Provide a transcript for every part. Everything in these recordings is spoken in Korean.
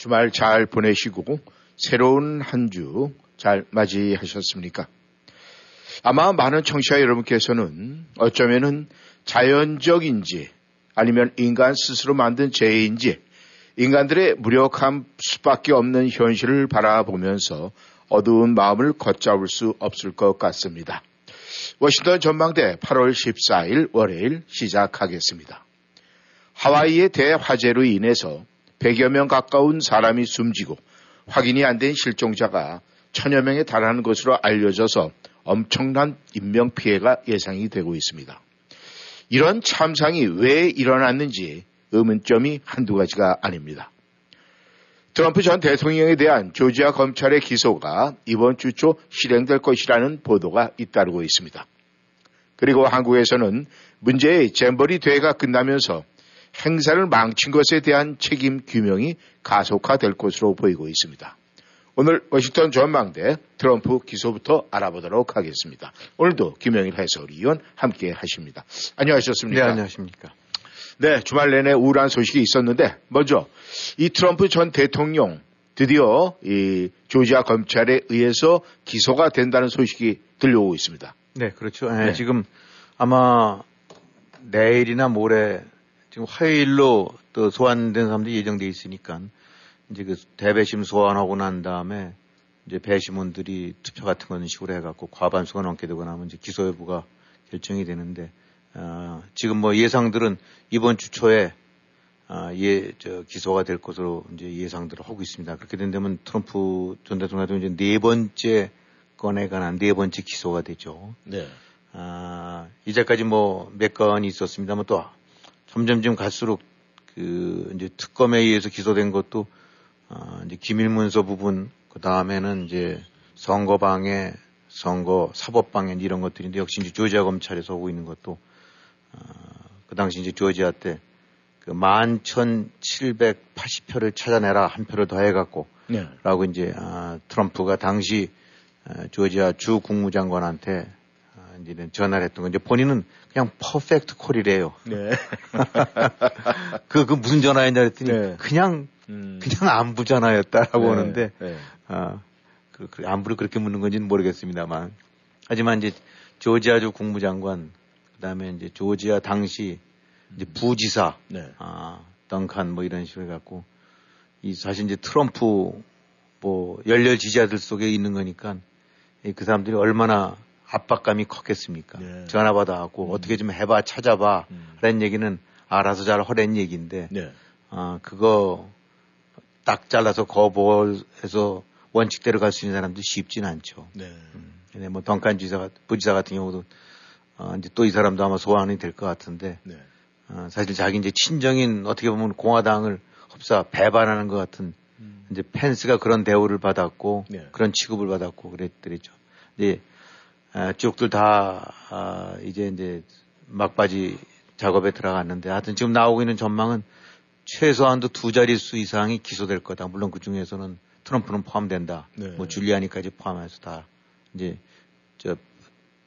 주말 잘 보내시고, 새로운 한 주 잘 맞이하셨습니까? 아마 많은 청취자 여러분께서는 어쩌면은 자연적인지 아니면 인간 스스로 만든 죄인지 인간들의 무력함 수밖에 없는 현실을 바라보면서 어두운 마음을 걷잡을 수 없을 것 같습니다. 워싱턴 전망대 8월 14일 월요일 시작하겠습니다. 하와이의 대화재로 인해서 100여 명 가까운 사람이 숨지고 확인이 안 된 실종자가 천여 명에 달하는 것으로 알려져서 엄청난 인명피해가 예상이 되고 있습니다. 이런 참상이 왜 일어났는지 의문점이 한두 가지가 아닙니다. 트럼프 전 대통령에 대한 조지아 검찰의 기소가 이번 주 초 실행될 것이라는 보도가 잇따르고 있습니다. 그리고 한국에서는 문제의 잼버리 대회가 끝나면서 행사를 망친 것에 대한 책임 규명이 가속화될 것으로 보이고 있습니다. 오늘 워싱턴 전망대 트럼프 기소부터 알아보도록 하겠습니다. 오늘도 김영일 해설위원 함께 하십니다. 안녕하셨습니까? 네, 안녕하십니까. 네, 주말 내내 우울한 소식이 있었는데 먼저 이 트럼프 전 대통령 드디어 이 조지아 검찰에 의해서 기소가 된다는 소식이 들려오고 있습니다. 네, 그렇죠. 네, 네. 지금 아마 내일이나 모레 지금 화요일로 또 소환된 사람들이 예정돼 있으니까 이제 그 대배심 소환하고 난 다음에 이제 배심원들이 투표 같은 거는 식으로 해갖고 과반수가 넘게 되고 나면 이제 기소 여부가 결정이 되는데 어, 지금 뭐 예상들은 이번 주 초에 어, 예, 저 기소가 될 것으로 이제 예상들을 하고 있습니다. 그렇게 된다면 트럼프 전 대통령도 이제 네 번째 건에 관한 네 번째 기소가 되죠. 네. 아, 이제까지 뭐 몇 건이 있었습니다만 또 점점점 갈수록 그 이제 특검에 의해서 기소된 것도 어, 이제 기밀문서 부분, 그 다음에는 이제 선거방해, 선거 사법방해 이런 것들인데 역시 이제 조지아 검찰에서 오고 있는 것도 어, 그 당시 이제 조지아 때 그 11,780표를 찾아내라 한 표를 더 해갖고 네. 라고 이제 아, 트럼프가 당시 아, 조지아 주 국무장관한테 아, 이제는 전화를 했던 건 이제 본인은 그냥 퍼펙트 콜이래요. 네. 그, 그 무슨 전화였냐 했더니 네. 그냥 음. 그냥 안부 전화였다라고 네, 하는데 네. 아, 그, 그 안부를 그렇게 묻는 건지는 모르겠습니다만 하지만 이제 조지아주 국무장관 그 다음에 이제 조지아 당시 이제 음. 부지사 네. 아, 덩칸 뭐 이런 식으로 해갖고 이 사실 이제 트럼프 뭐 열렬 지지자들 속에 있는 거니까 그 사람들이 얼마나 압박감이 컸겠습니까? 네. 전화 받아갖고 음. 어떻게 좀 해봐 찾아봐 음. 라는 얘기는 알아서 잘 하라는 얘기인데 네. 아 그거 딱 잘라서 거부해서 원칙대로 갈 수 있는 사람도 쉽진 않죠. 네. 음. 뭐 덩칸 지사 부지사 같은 경우도 어, 이제 또 이 사람도 아마 소환이 될 것 같은데 네. 어, 사실 자기 이제 친정인 어떻게 보면 공화당을 흡사 배반하는 것 같은 음. 이제 펜스가 그런 대우를 받았고 네. 그런 취급을 받았고 그랬더랬죠. 이제 아, 쭉들 다 아, 이제 이제 막바지 작업에 들어갔는데 하여튼 지금 나오고 있는 전망은 최소한도 두 자릿수 이상이 기소될 거다. 물론 그 중에서는 트럼프는 포함된다. 네. 뭐 줄리아니까지 포함해서 다 이제 저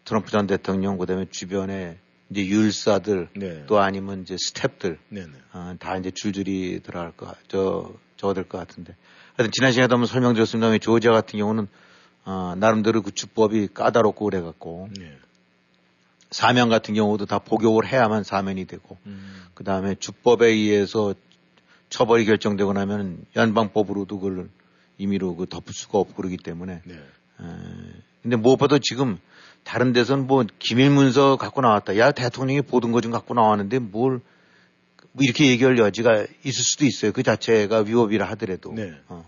트럼프 전 대통령 그다음에 주변에 이제 율사들 네. 또 아니면 이제 스탭들 네, 네. 어, 다 이제 줄줄이 들어갈 거, 저 적어들 것 같은데. 하여튼 지난 시간에도 한번 설명드렸습니다만 조지아 같은 경우는 어, 나름대로 그 주법이 까다롭고 그래갖고 네. 사면 같은 경우도 다 복용을 해야만 사면이 되고 음. 그 다음에 주법에 의해서 처벌이 결정되고 나면 연방법으로도 그걸 임의로 그 덮을 수가 없고 그러기 때문에. 네. 에, 근데 무엇보다 지금 다른 데서는 뭐 기밀 문서 갖고 나왔다. 야 대통령이 보던 거 좀 갖고 나왔는데 뭘뭐 이렇게 얘기할 여지가 있을 수도 있어요. 그 자체가 위법이라 하더라도. 네. 어.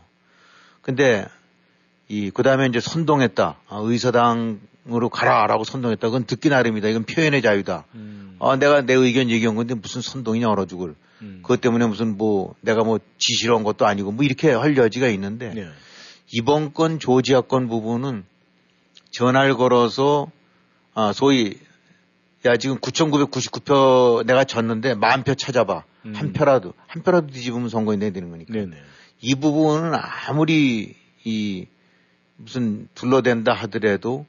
근데 이 그 다음에 이제 선동했다. 아, 의사당으로 가라라고 선동했다. 그건 듣기 나름이다. 이건 표현의 자유다. 음. 아, 내가 내 의견 얘기한 건데 무슨 선동이냐 얼어 죽을. 음. 그것 때문에 무슨 뭐 내가 뭐 지시를 한 것도 아니고 뭐 이렇게 할 여지가 있는데 네. 이번 건 조지아 건 부분은 전화를 걸어서 아 소위 야 지금 9,999표 내가 졌는데 만 표 찾아봐 음. 한 표라도 한 표라도 뒤집으면 선거인 내야 되는 거니까 네네. 이 부분은 아무리 이 무슨 둘러댄다 하더라도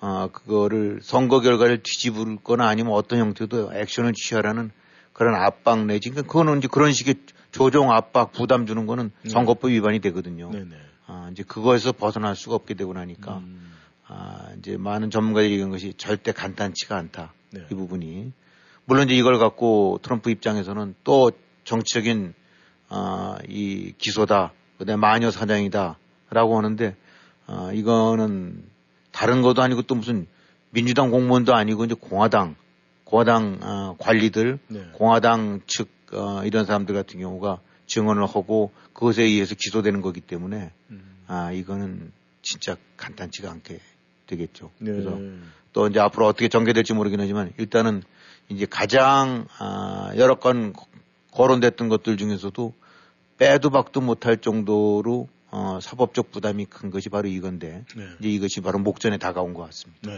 아 그거를 선거 결과를 뒤집을 거나 아니면 어떤 형태도 액션을 취하라는 그런 압박 내지 그러니까 그거는 이제 그런 식의 조종 압박 부담 주는 거는 네. 선거법 위반이 되거든요. 네네. 아 이제 그거에서 벗어날 수가 없게 되고 나니까 음. 아 이제 많은 전문가들이 얘기한 것이 절대 간단치가 않다. 네. 이 부분이 물론 이제 이걸 갖고 트럼프 입장에서는 또 정치적인 아, 이 기소다, 그다음에 마녀 사장이다라고 하는데 아, 이거는 다른 것도 아니고 또 무슨 민주당 공무원도 아니고 이제 공화당 공화당 어, 관리들, 네. 공화당 측 어, 이런 사람들 같은 경우가 증언을 하고 그것에 의해서 기소되는 거기 때문에 음. 아 이거는 진짜 간단치가 않게 되겠죠. 네. 그래서 또 이제 앞으로 어떻게 전개될지 모르긴 하지만 일단은 이제 가장 아, 여러 건 거론됐던 것들 중에서도 빼도 박도 못할 정도로 어, 사법적 부담이 큰 것이 바로 이건데 네. 이제 이것이 바로 목전에 다가온 것 같습니다. 네.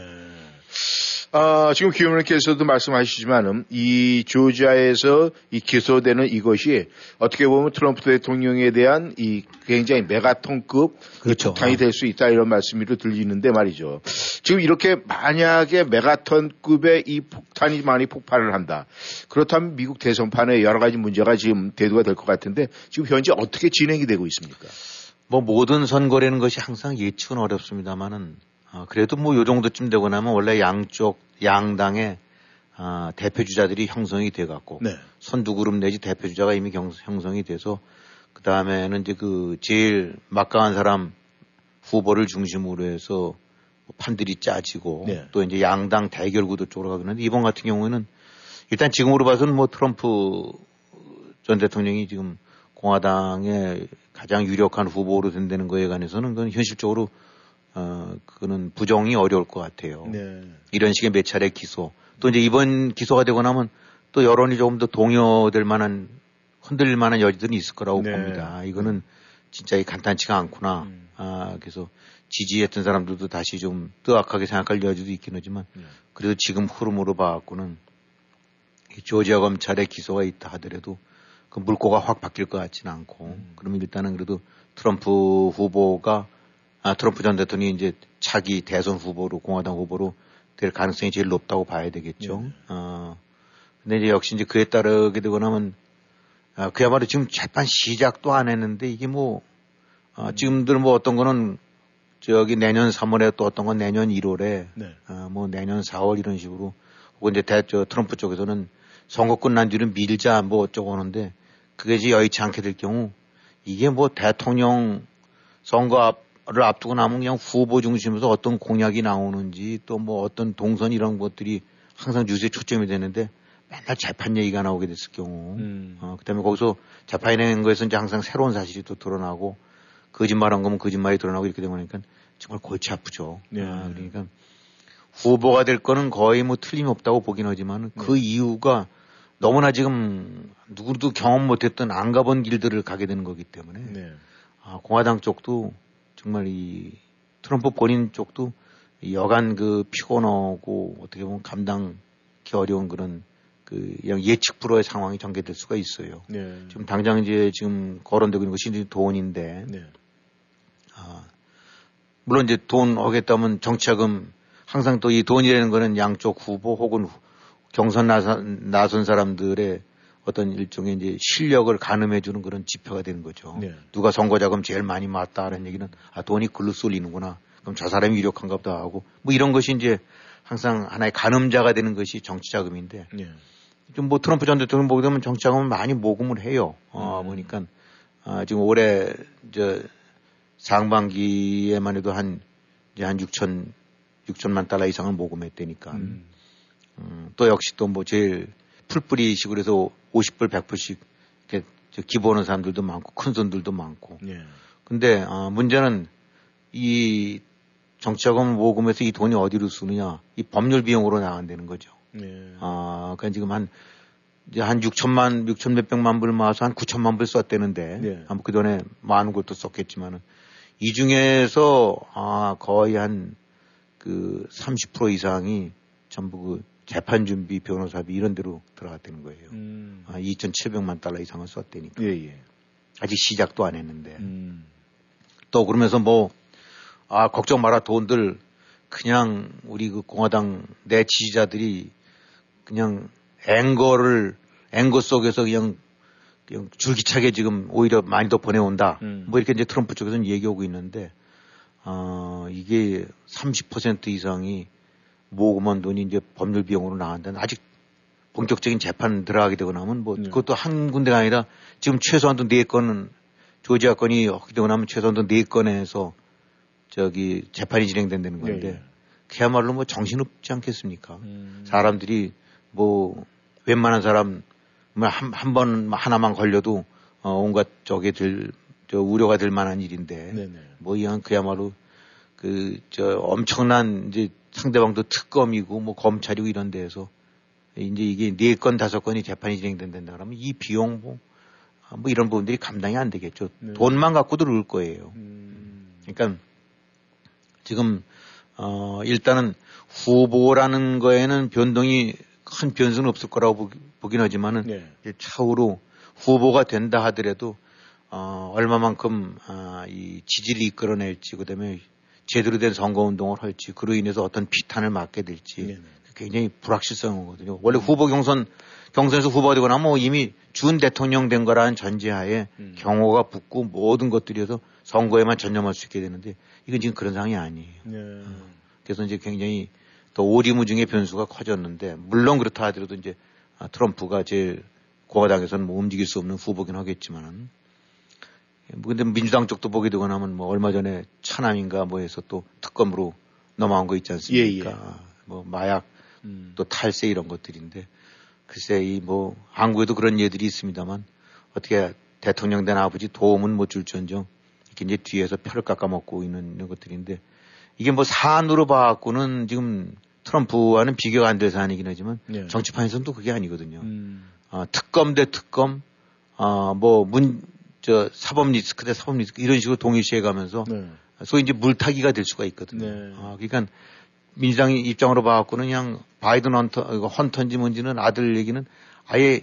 아, 지금 기업님께서도 말씀하시지만은 이 조지아에서 이 기소되는 이것이 어떻게 보면 트럼프 대통령에 대한 이 굉장히 메가톤급 그렇죠. 폭탄이 될 수 있다 이런 말씀이 들리는데 말이죠. 지금 이렇게 만약에 메가톤급의 이 폭탄이 많이 폭발을 한다. 그렇다면 미국 대선판에 여러 가지 문제가 지금 대두가 될 것 같은데 지금 현재 어떻게 진행이 되고 있습니까? 뭐 모든 선거라는 것이 항상 예측은 어렵습니다만은 어, 그래도 뭐 요 정도쯤 되고 나면 원래 양쪽 양당의 어, 대표 주자들이 형성이 돼 갖고 네. 선두 그룹 내지 대표 주자가 이미 경, 형성이 돼서 그 다음에는 이제 그 제일 막강한 사람 후보를 중심으로 해서 뭐 판들이 짜지고 네. 또 이제 양당 대결 구도 쪽으로 가고 있는데 이번 같은 경우에는 일단 지금으로 봐서는 뭐 트럼프 전 대통령이 지금 공화당의 가장 유력한 후보로 된다는 거에 관해서는 그건 현실적으로 어, 그거는 부정이 어려울 것 같아요. 네. 이런 식의 몇 차례 기소. 또 이제 이번 기소가 되고 나면 또 여론이 조금 더 동요될 만한, 흔들릴 만한 여지들이 있을 거라고 네. 봅니다. 이거는 진짜 간단치가 않구나. 음. 아, 그래서 지지했던 사람들도 다시 좀 뜨악하게 생각할 여지도 있긴 하지만 네. 그래도 지금 흐름으로 봐갖고는 조지아 검찰의 기소가 있다 하더라도 그 물꼬가 확 바뀔 것 같지는 않고 음. 그러면 일단은 그래도 트럼프 후보가 아, 트럼프 전 대통령이 이제 차기 대선 후보로 공화당 후보로 될 가능성이 제일 높다고 봐야 되겠죠. 네. 어, 근데 이제 역시 이제 그에 따르게 되고 나면 아, 그야말로 지금 재판 시작도 안 했는데 이게 뭐 아, 음. 지금들 뭐 어떤 거는 저기 내년 3월에 또 어떤 건 내년 1월에 네. 아, 뭐 내년 4월 이런 식으로 혹은 이제 대, 저 트럼프 쪽에서는 선거 끝난 뒤는 밀자 뭐 어쩌고 하는데 그게 이제 여의치 않게 될 경우 이게 뭐 대통령 선거 앞를 앞두고 나면 그냥 후보 중심에서 어떤 공약이 나오는지 또 뭐 어떤 동선 이런 것들이 항상 뉴스에 초점이 되는데 맨날 재판 얘기가 나오게 됐을 경우, 음. 어, 그 다음에 거기서 재판이라는 거에서 이제 항상 새로운 사실이 또 드러나고 거짓말한 거면 거짓말이 드러나고 이렇게 되고 나니까 정말 골치 아프죠. 네. 아, 그러니까 후보가 될 거는 거의 뭐 틀림없다고 보긴 하지만 그 네. 이유가 너무나 지금 누구도 경험 못했던 안 가본 길들을 가게 되는 거기 때문에 네. 아, 공화당 쪽도 정말 이 트럼프 본인 쪽도 여간 그 피곤하고 어떻게 보면 감당하기 어려운 그런 그 예측 불허의 상황이 전개될 수가 있어요. 네. 지금 당장 이제 지금 거론되고 있는 것이 돈인데, 네. 아, 물론 이제 돈 하겠다면 정치자금 항상 또 이 돈이라는 거는 양쪽 후보 혹은 경선 나선, 나선 사람들의 어떤 일종의 이제 실력을 가늠해 주는 그런 지표가 되는 거죠. 네. 누가 선거 자금 제일 많이 맞다라는 얘기는 아 돈이 글로 쏠리는구나. 그럼 저 사람이 유력한가 보다 하고 뭐 이런 것이 이제 항상 하나의 가늠자가 되는 것이 정치 자금인데 네. 좀뭐 트럼프 전 대통령 보게 되면 정치 자금을 많이 모금을 해요. 어, 음. 보니까 아, 지금 올해 저 상반기에만 해도 한 이제 한 6천 6천만 달러 이상을 모금했다니까. 음. 음, 또 역시 또 뭐 제일 풀뿌리식으로 해서 50불, 100불씩 이렇게 기부하는 사람들도 많고 큰 손들도 많고. 예. 근데 어, 문제는 이 정치자금 모금에서 이 돈이 어디로 쓰느냐 이 법률 비용으로 나간다는 거죠. 예. 아, 그러니까 지금 한 이제 한 6천만, 6천 몇백만 불 모아서 한 9천만 불 썼대는데, 네. 아마 그 전에 많은 것도 썼겠지만은, 이 중에서, 아, 거의 한, 그, 30% 이상이 전부 그 재판 준비, 변호사비 이런 데로 들어갔다는 거예요. 음. 아, 2,700만 달러 이상을 썼대니까. 예, 예. 아직 시작도 안 했는데. 음. 또 그러면서 뭐, 아, 걱정 마라 돈들 그냥 우리 그 공화당 내 지지자들이 그냥 앵거를 앵거 속에서 그냥 그냥 줄기차게 지금 오히려 많이 더 보내온다. 음. 뭐 이렇게 이제 트럼프 쪽에서는 얘기하고 있는데 어 이게 30% 이상이 모금한 돈이 이제 법률 비용으로 나간다는 아직 본격적인 재판 들어가게 되고 나면 뭐 네. 그것도 한 군데가 아니라 지금 최소한도 네 건은 조지아 건이 하게 되고 나면 최소한도 네 건에서 저기 재판이 진행된다는 건데 네. 그야말로 뭐 정신없지 않겠습니까? 음. 사람들이 뭐 웬만한 사람 뭐 한, 한 번 하나만 걸려도 어, 온갖 저게 들, 저 우려가 될 만한 일인데 네네. 뭐 이한 그야말로 그 저 엄청난 이제 상대방도 특검이고 뭐 검찰이고 이런 데에서 이제 이게 네 건 다섯 건이 재판이 진행된다 그러면 이 비용 뭐, 아, 뭐 이런 부분들이 감당이 안 되겠죠. 네. 돈만 갖고도 를 거예요. 음. 그러니까 지금 어 일단은 후보라는 거에는 변동이 큰 변수는 없을 거라고 보긴 하지만은 네. 차후로 후보가 된다 하더라도 어, 얼마만큼 아, 이 지지를 이끌어낼지 그다음에 제대로 된 선거운동을 할지 그로 인해서 어떤 비탄을 맞게 될지 네네. 굉장히 불확실성이거든요. 원래 후보 경선 경선에서 후보가 되고 나면 뭐 이미 준 대통령 된 거라는 전제하에 음. 경호가 붙고 모든 것들이어서 선거에만 전념할 수 있게 되는데 이건 지금 그런 상황이 아니에요. 네. 어. 그래서 이제 굉장히 또 오리무중의 변수가 커졌는데 물론 그렇다 하더라도 이제 아, 트럼프가 제일 공화당에서는 뭐 움직일 수 없는 후보긴 하겠지만은 뭐 근데 민주당 쪽도 보게 되고 나면 뭐 얼마 전에 차남인가 뭐 해서 또 특검으로 넘어간 거 있지 않습니까? 예, 예. 뭐 마약 음. 또 탈세 이런 것들인데 글쎄 이 뭐 한국에도 그런 예들이 있습니다만 어떻게 대통령 된 아버지 도움은 못 줄전정 이렇게 이제 뒤에서 표를 깎아먹고 있는 이런 것들인데 이게 뭐 사안으로 봐갖고는 지금 트럼프와는 비교가 안 될 사안이긴 하지만 네. 정치판에서는 또 그게 아니거든요. 음. 어, 특검 대 특검, 어, 뭐 문, 저 사법 리스크 대 사법 리스크 이런 식으로 동일시해 가면서 네. 소위 이제 물타기가 될 수가 있거든요. 네. 어, 그러니까 민주당 입장으로 봐갖고는 그냥 바이든 헌터, 헌터인지 뭔지는 아들 얘기는 아예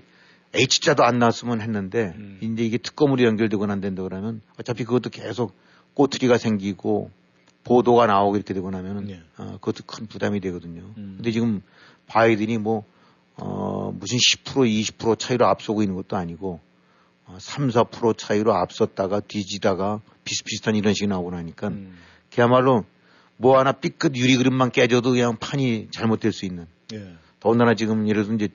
H자도 안 나왔으면 했는데 음. 이제 이게 특검으로 연결되고 난 된다 그러면 어차피 그것도 계속 꼬투리가 생기고 보도가 나오고 이렇게 되고 나면은 네. 어, 그것도 큰 부담이 되거든요. 음. 근데 지금 바이든이 뭐 어, 무슨 10% 20% 차이로 앞서고 있는 것도 아니고 어, 3, 4% 차이로 앞섰다가 뒤지다가 비슷비슷한 이런 식이 나오고 나니까 음. 그야말로 뭐 하나 삐끗 유리 그릇만 깨져도 그냥 판이 잘못될 수 있는. 예. 더군다나 지금 예를 들어 이제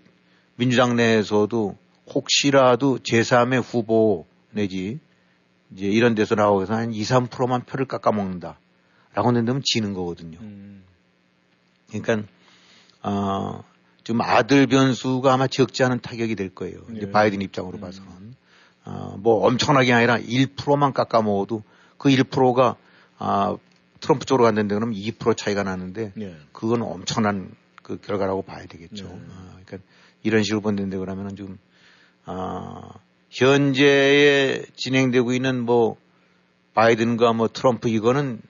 민주당 내에서도 혹시라도 제3의 후보 내지 이제 이런 데서 나오고서 한 2, 3%만 표를 깎아먹는다. 라고 된다면 지는 거거든요. 음. 그러니까, 어, 좀 아들 변수가 아마 적지 않은 타격이 될 거예요. 네. 이제 바이든 입장으로 음. 봐서는. 어, 뭐 엄청나게 아니라 1%만 깎아 먹어도 그 1%가 아, 트럼프 쪽으로 간다는데 그러면 2% 차이가 나는데 네. 그건 엄청난 그 결과라고 봐야 되겠죠. 네. 어, 그러니까 이런 식으로 본다는데 그러면은 지금 아, 현재에 진행되고 있는 뭐 바이든과 뭐 트럼프 이거는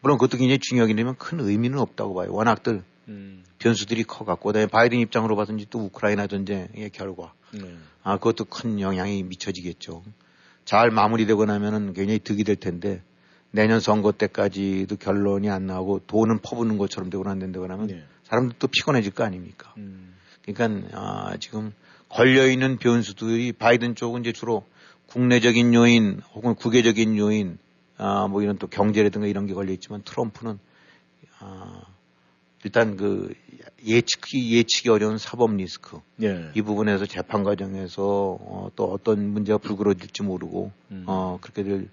물론 그것도 굉장히 중요하긴 하지만 큰 의미는 없다고 봐요. 워낙들 음. 변수들이 커갖고 그다음에 바이든 입장으로 봐서는 또 우크라이나 전쟁의 결과 네. 아 그것도 큰 영향이 미쳐지겠죠. 잘 마무리되고 나면은 굉장히 득이 될 텐데 내년 선거 때까지도 결론이 안 나오고 돈은 퍼붓는 것처럼 되고 안 된다고 하면 네. 사람들 또 피곤해질 거 아닙니까? 음. 그러니까 아, 지금 걸려 있는 변수들이 바이든 쪽은 이제 주로 국내적인 요인 혹은 국외적인 요인 아, 뭐 이런 또 경제라든가 이런 게 걸려 있지만 트럼프는 아, 일단 그 예측이 예측이 어려운 사법 리스크 예. 이 부분에서 재판 과정에서 어, 또 어떤 문제가 불거져질지 모르고 음. 어 그렇게 될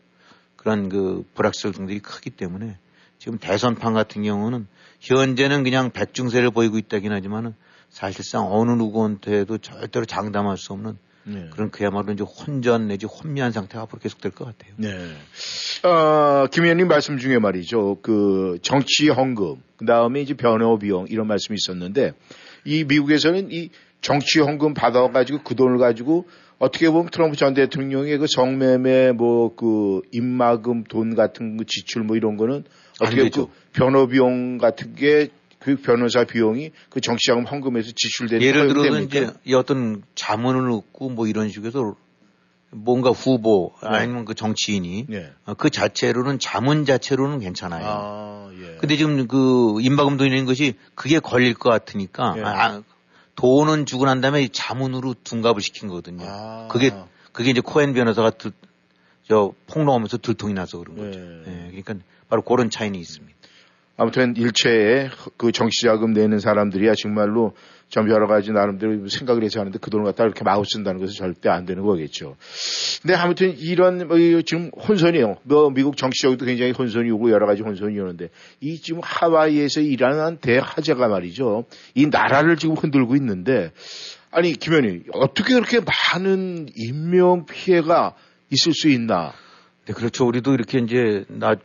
그런 그 불확실성들이 크기 때문에 지금 대선판 같은 경우는 현재는 그냥 백중세를 보이고 있다긴 하지만은 사실상 어느 누구한테도 절대로 장담할 수 없는 네. 그런 그야말로 이제 혼전 내지 혼미한 상태가 앞으로 계속될 것 같아요. 네. 어, 김 의원님 말씀 중에 말이죠. 그 정치 헌금, 그 다음에 이제 변호 비용 이런 말씀이 있었는데 이 미국에서는 이 정치 헌금 받아가지고 그 돈을 가지고 어떻게 보면 트럼프 전 대통령의 그 성매매 뭐 그 입마금 돈 같은 그 지출 뭐 이런 거는 어떻게 그 변호 비용 같은 게 그 변호사 비용이 그 정치자금 헌금에서 지출되는 예를 들어서 이제 어떤 자문을 얻고 뭐 이런 식으로 뭔가 후보 네. 아니면 그 정치인이 네. 그 자체로는 자문 자체로는 괜찮아요. 아, 예. 근데 지금 그 임박음 돈이라는 것이 그게 걸릴 것 같으니까 예. 아, 돈은 주고 난 다음에 자문으로 둔갑을 시킨 거거든요. 아. 그게 그게 이제 코엔 변호사가 들, 저 폭로하면서 들통이 나서 그런 거죠. 예. 예. 그러니까 바로 그런 차이는 있습니다. 아무튼 일체에 그 정치자금 내는 사람들이야 정말로 좀 여러 가지 나름대로 생각을 해서 하는데 그 돈을 갖다 이렇게 마구 쓴다는 것은 절대 안 되는 거겠죠. 근데 아무튼 이런 뭐 지금 혼선이요. 뭐 미국 정치적으로도 굉장히 혼선이 오고 여러 가지 혼선이 오는데 이 지금 하와이에서 일어난 대화제가 말이죠. 이 나라를 지금 흔들고 있는데 아니 김현희 어떻게 그렇게 많은 인명 피해가 있을 수 있나? 네, 그렇죠. 우리도 이렇게 이제 나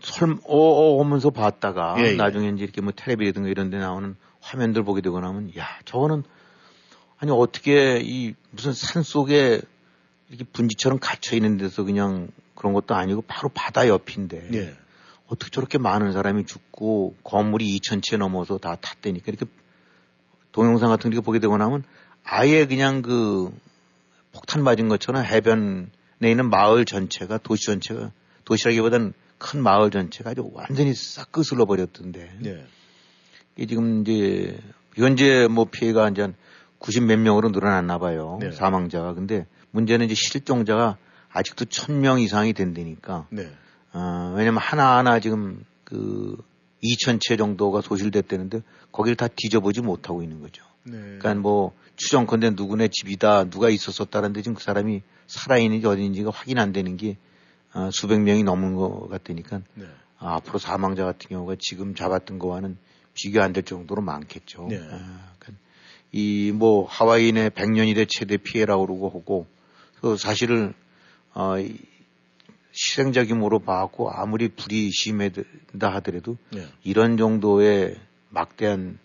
설어 어 하면서 봤다가 예, 예. 나중에 이제 이렇게 뭐 텔레비라든가 이런 데 나오는 화면들 보게 되고 나면 야 저거는 아니 어떻게 이 무슨 산 속에 이렇게 분지처럼 갇혀 있는 데서 그냥 그런 것도 아니고 바로 바다 옆인데 예. 어떻게 저렇게 많은 사람이 죽고 건물이 2천 채 넘어서 다 탔다니까 이렇게 동영상 같은 거 보게 되고 나면 아예 그냥 그 폭탄 맞은 것처럼 해변에 있는 마을 전체가 도시 전체가 도시라기보다는 큰 마을 전체가 아주 완전히 싹 끄슬러 버렸던데. 예. 이 지금 이제 현재 뭐 피해가 이제 한 90 몇 명으로 늘어났나 봐요. 네. 사망자가. 근데 문제는 이제 실종자가 아직도 1000명 이상이 된다니까. 네. 어, 왜냐면 하나하나 지금 그 2000채 정도가 소실됐다는데 거기를 다 뒤져보지 못하고 있는 거죠. 네. 그러니까 뭐 추정컨대 누구네 집이다 누가 있었었다는데 지금 그 사람이 살아있는지 어디인지가 확인 안 되는 게 어, 수백 명이 넘은 것 같으니까 네. 아, 앞으로 사망자 같은 경우가 지금 잡았던 거와는 비교 안 될 정도로 많겠죠. 네. 아, 그러니까 이뭐 하와이인의 100년이 대 최대 피해라고 그러고 하고 그 사실을 어, 실행적임으로 봐갖고 아무리 불이 심해다 하더라도 네. 이런 정도의 막대한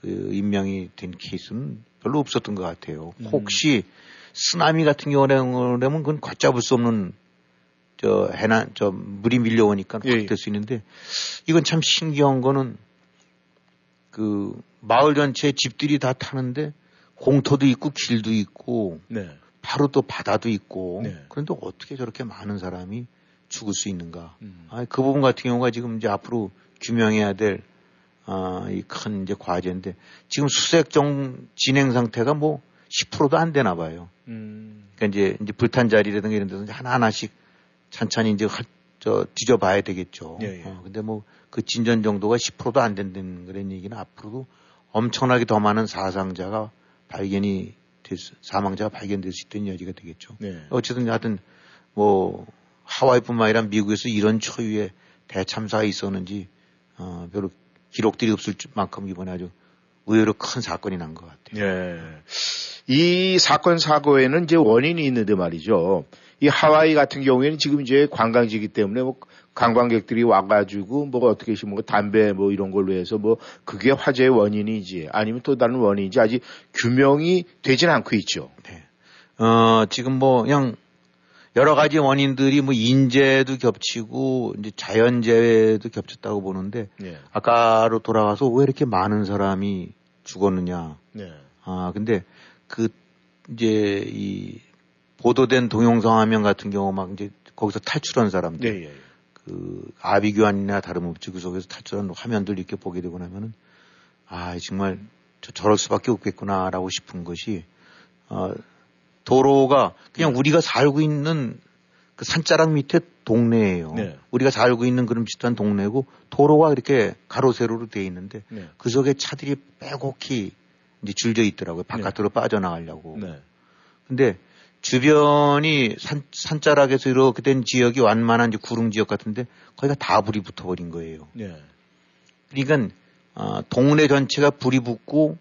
그 인명이 된 케이스는 별로 없었던 것 같아요. 음. 혹시 쓰나미 같은 경우라면 그건 걷잡을 수 없는 저 해난 저 물이 밀려오니까 예, 확될 수 있는데 이건 참 신기한 거는 그 마을 전체에 집들이 다 타는데 공터도 있고 길도 있고 네. 바로 또 바다도 있고 네. 그런데 어떻게 저렇게 많은 사람이 죽을 수 있는가? 음. 아, 그 부분 같은 경우가 지금 이제 앞으로 규명해야 될 아, 이큰 이제 과제인데 지금 수색 정 진행 상태가 뭐 10%도 안 되나 봐요. 음. 그러니까 이제 이제 불탄 자리라든가 이런 데서 하나 하나씩 찬찬히 이제 할, 저 뒤져봐야 되겠죠. 예, 예. 어, 근데 뭐 그 진전 정도가 10%도 안 된다는 그런 얘기는 앞으로도 엄청나게 더 많은 사상자가 발견이 될 수, 사망자가 발견될 수 있다는 여지가 되겠죠. 네. 어쨌든 하여튼 뭐 하와이뿐만 아니라 미국에서 이런 초유의 대참사가 있었는지 어, 별로 기록들이 없을 만큼 이번에 아주 의외로 큰 사건이 난 것 같아요. 네. 이 사건 사고에는 이제 원인이 있는데 말이죠. 이 하와이 같은 경우에는 지금 이제 관광지이기 때문에 뭐 관광객들이 와가지고 뭐 어떻게 뭐 담배 뭐 이런 걸로 해서 뭐 그게 화재의 원인이지 아니면 또 다른 원인인지 아직 규명이 되진 않고 있죠. 네. 어, 지금 뭐 그냥 여러 가지 원인들이 뭐 인재도 겹치고 이제 자연재해도 겹쳤다고 보는데 네. 아까로 돌아가서 왜 이렇게 많은 사람이 죽었느냐. 네. 아, 근데 그 이제 이 보도된 동영상 화면 같은 경우 막 이제 거기서 탈출한 사람들. 네, 예, 예. 그 아비규환이나 다름없지 그 속에서 탈출한 화면들 이렇게 보게 되고 나면은 아 정말 저, 저럴 수밖에 없겠구나라고 싶은 것이 어, 도로가 그냥 네. 우리가 살고 있는 그 산자락 밑에 동네예요. 네. 우리가 살고 있는 그런 비슷한 동네고 도로가 이렇게 가로 세로로 돼 있는데 네. 그 속에 차들이 빼곡히 이제 줄져 있더라고요. 바깥으로 네. 빠져나가려고. 네. 근데 주변이 산, 산자락에서 이렇게 된 지역이 완만한 이제 구릉 지역 같은데 거기가 다 불이 붙어버린 거예요. 네. 그러니까 어, 동네 전체가 불이 붙고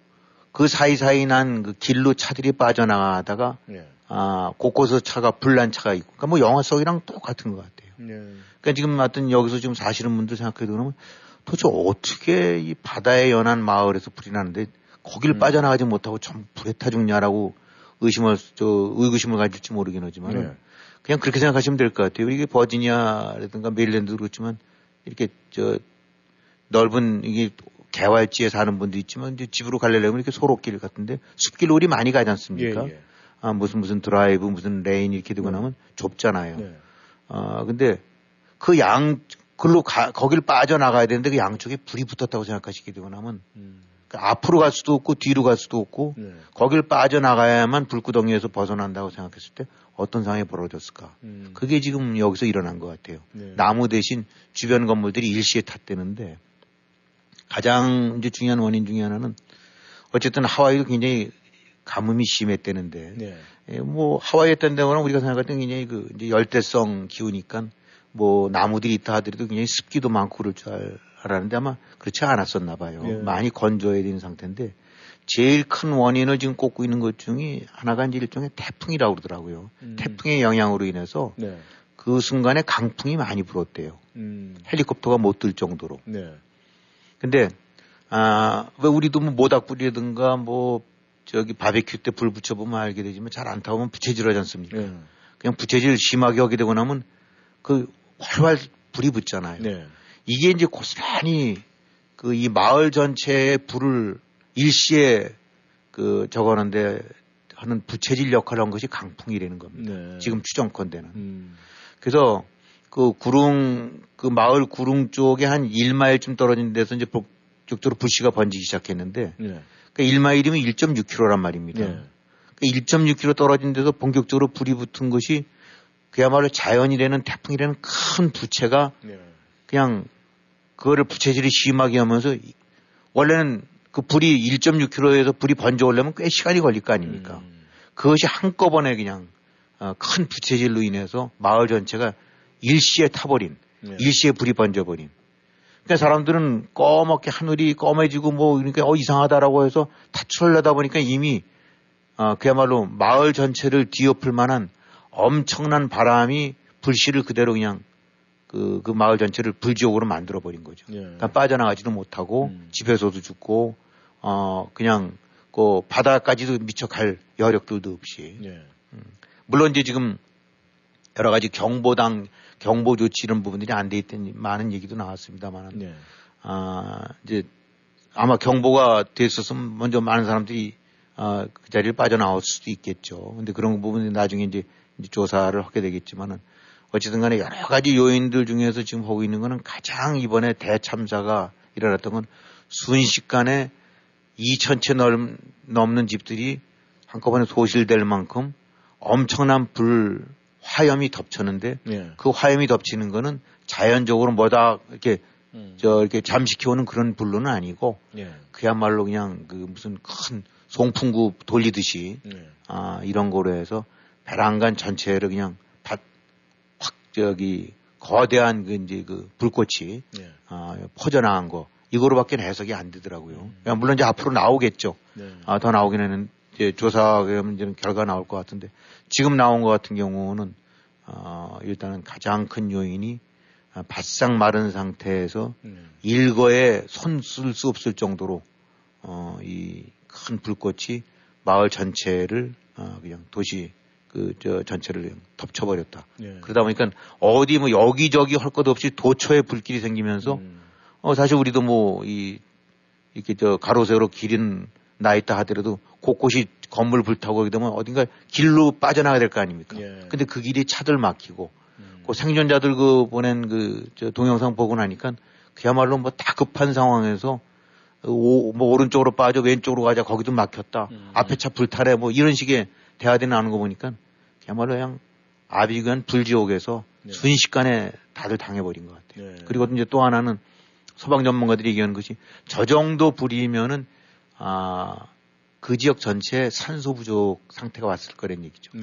그 사이사이 난 그 길로 차들이 빠져나가다가 네. 아, 곳곳에 차가 불난 차가 있고 그러니까 뭐 영화 속이랑 똑같은 것 같아요. 네. 그러니까 지금 하여튼 여기서 지금 사시는 분들 생각해 보면 도대체 어떻게 이 바다에 연한 마을에서 불이 나는데 거길 음. 빠져나가지 못하고 좀 불에 타 죽냐라고 의심을 저 의구심을 가질지 모르긴 하지만 네. 그냥 그렇게 생각하시면 될 것 같아요. 이게 버지니아라든가 메릴랜드도 그렇지만 이렇게 저 넓은 이게 개활지에 사는 분도 있지만 이제 집으로 가려면 이렇게 소로길 같은데 숲길 우리 많이 가지 않습니까? 예, 예. 아 무슨 무슨 드라이브 무슨 Lane 이렇게 되고 네. 나면 좁잖아요. 네. 아 근데 그 양 글로 가 거길 빠져나가야 되는데 그 양쪽에 불이 붙었다고 생각하시게 되고 나면 음. 그러니까 앞으로 갈 수도 없고 뒤로 갈 수도 없고 네. 거길 빠져나가야만 불구덩이에서 벗어난다고 생각했을 때 어떤 상황이 벌어졌을까. 음. 그게 지금 여기서 일어난 것 같아요. 네. 나무 대신 주변 건물들이 일시에 탔대는데 가장 이제 중요한 원인 중에 하나는 어쨌든 하와이가 굉장히 가뭄이 심했대는데 네. 예, 뭐 하와이에 있던 데는 우리가 생각할 때는 굉장히 그 이제 열대성 기후니까 뭐 나무들이 있다 하더라도 굉장히 습기도 많고 그럴 줄 알았는데 아마 그렇지 않았었나 봐요. 네. 많이 건조해야 되는 상태인데 제일 큰 원인을 지금 꼽고 있는 것 중에 하나가 이제 일종의 태풍이라고 그러더라고요. 음. 태풍의 영향으로 인해서 네. 그 순간에 강풍이 많이 불었대요. 음. 헬리콥터가 못 들 정도로. 네. 근데 아, 왜 우리도 뭐 모닥불이라든가 뭐 저기 바베큐 때 불 붙여보면 알게 되지만 잘 안 타보면 부채질 하지 않습니까? 네. 그냥 부채질 심하게 하게 되고 나면 그 활활 불이 붙잖아요. 네. 이게 이제 고스란히 그 이 마을 전체에 불을 일시에 그 적어놓는데 하는 부채질 역할을 한 것이 강풍이라는 겁니다. 네. 지금 추정컨대는. 음. 그래서 그 구릉 그 마을 구릉 쪽에 한 1마일쯤 떨어진 데서 이제 북쪽으로 불씨가 번지기 시작했는데 네. 그 1마일이면 1.6km란 말입니다. 네. 그 1.6km 떨어진 데서 본격적으로 불이 붙은 것이 그야말로 자연이라는 태풍이라는 큰 부채가 네. 그냥 그거를 부채질이 심하게 하면서 원래는 그 불이 1.6km에서 불이 번져 오려면 꽤 시간이 걸릴 거 아닙니까? 음. 그것이 한꺼번에 그냥 어, 큰 부채질로 인해서 마을 전체가 일시에 타버린, 네. 일시에 불이 번져버린. 그러니까 사람들은 꺼멓게 하늘이 검해지고 뭐 그러니까 어 이상하다라고 해서 타출하려다 보니까 이미 어, 그야말로 마을 전체를 뒤엎을 만한 엄청난 바람이 불씨를 그대로 그냥 그, 그 마을 전체를 불지옥으로 만들어 버린 거죠. 예. 그러니까 빠져나가지도 못하고 음. 집에서도 죽고 어 그냥 그 바다까지도 미쳐 갈 여력들도 없이. 예. 음. 물론 이제 지금 여러 가지 경보당 경보 조치 이런 부분들이 안 돼 있다는 많은 얘기도 나왔습니다만 네. 아 이제 아마 경보가 됐었으면 먼저 많은 사람들이 아, 그 자리를 빠져나올 수도 있겠죠. 근데 그런 부분이 나중에 이제, 이제 조사를 하게 되겠지만은 어쨌든 간에 여러 가지 요인들 중에서 지금 보고 있는 거는 가장 이번에 대참사가 일어났던 건 순식간에 2천 채 넘는 집들이 한꺼번에 소실될 만큼 엄청난 불 화염이 덮쳤는데 예. 그 화염이 덮치는 거는 자연적으로 뭐다 이렇게 음. 저 이렇게 잠식해오는 그런 불로는 아니고 예. 그야말로 그냥 그 무슨 큰 송풍구 돌리듯이 예. 아 이런 거로 해서 배란간 전체를 그냥 밭, 확 저기 거대한 그 이제 그 불꽃이 예. 아 퍼져나간 거 이거로밖에 해석이 안 되더라고요. 음. 물론 이제 앞으로 나오겠죠. 네. 아, 더 나오긴 했는 이제 조사 이제 결과 나올 것 같은데 지금 나온 것 같은 경우는 어, 일단은 가장 큰 요인이 바싹 마른 상태에서 음. 일거에 손 쓸 수 없을 정도로 어, 이 큰 불꽃이 마을 전체를 어, 그냥 도시 그 저 전체를 덮쳐버렸다. 예. 그러다 보니까 어디 뭐 여기저기 할 것 없이 도처에 불길이 생기면서 음. 어 사실 우리도 뭐 이 이렇게 저 가로 세로 길은 나 있다 하더라도 곳곳이 건물 불타고 그러게 되면 어딘가 길로 빠져나가야 될 거 아닙니까? 예. 근데 그 길이 차들 막히고 음. 그 생존자들 그 보낸 그 저 동영상 보고 나니까 그야말로 뭐 다급한 상황에서 오, 뭐 오른쪽으로 빠져 왼쪽으로 가자 거기도 막혔다 음. 앞에 차 불타래 뭐 이런 식의 대화들이 나오는 거 보니까 그야말로 그냥 아비관 불지옥에서 네. 순식간에 다들 당해버린 것 같아요. 네. 그리고 이제 또 하나는 소방 전문가들이 얘기하는 것이 저 정도 불이면은 아, 그 지역 전체에 산소 부족 상태가 왔을 거란 얘기죠. 네.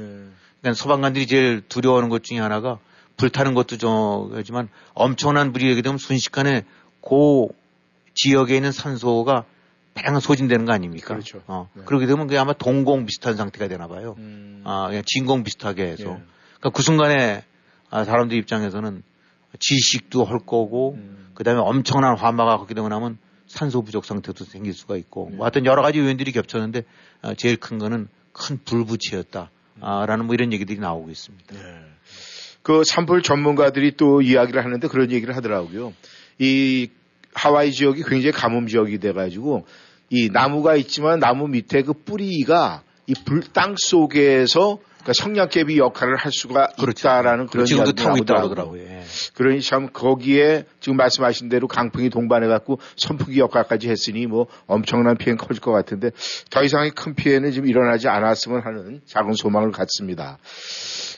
그러니까 소방관들이 제일 두려워하는 것 중에 하나가 불타는 것도 저하지만 엄청난 불이 되게 되면 순식간에 그 지역에 있는 산소가 다양한 소진되는 거 아닙니까? 그렇죠. 어. 네. 그렇게 되면 그게 아마 동공 비슷한 상태가 되나 봐요. 음. 아, 그냥 진공 비슷하게 해서. 예. 그러니까 그 순간에 아, 사람들 입장에서는 지식도 할 거고, 음. 그 다음에 엄청난 화마가 그렇게 되고 나면 산소 부족 상태도 생길 수가 있고 네. 뭐 하여튼 여러 가지 요인들이 겹쳤는데 어, 제일 큰 거는 큰 불붙이였다라는 아, 뭐 이런 얘기들이 나오고 있습니다. 네. 그 산불 전문가들이 또 이야기를 하는데 그런 얘기를 하더라고요. 이 하와이 지역이 굉장히 가뭄 지역이 돼가지고 이 나무가 있지만 나무 밑에 그 뿌리가 이 불 땅 속에서 그러니까 성냥개비 역할을 할 수가 그렇죠. 있다라는 그런 지금도 타고 있다고 하더라고요. 예. 그러니 참 거기에 지금 말씀하신 대로 강풍이 동반해 갖고 선풍기 역할까지 했으니 뭐 엄청난 피해는 커질 것 같은데 더 이상의 큰 피해는 지금 일어나지 않았으면 하는 작은 소망을 갖습니다.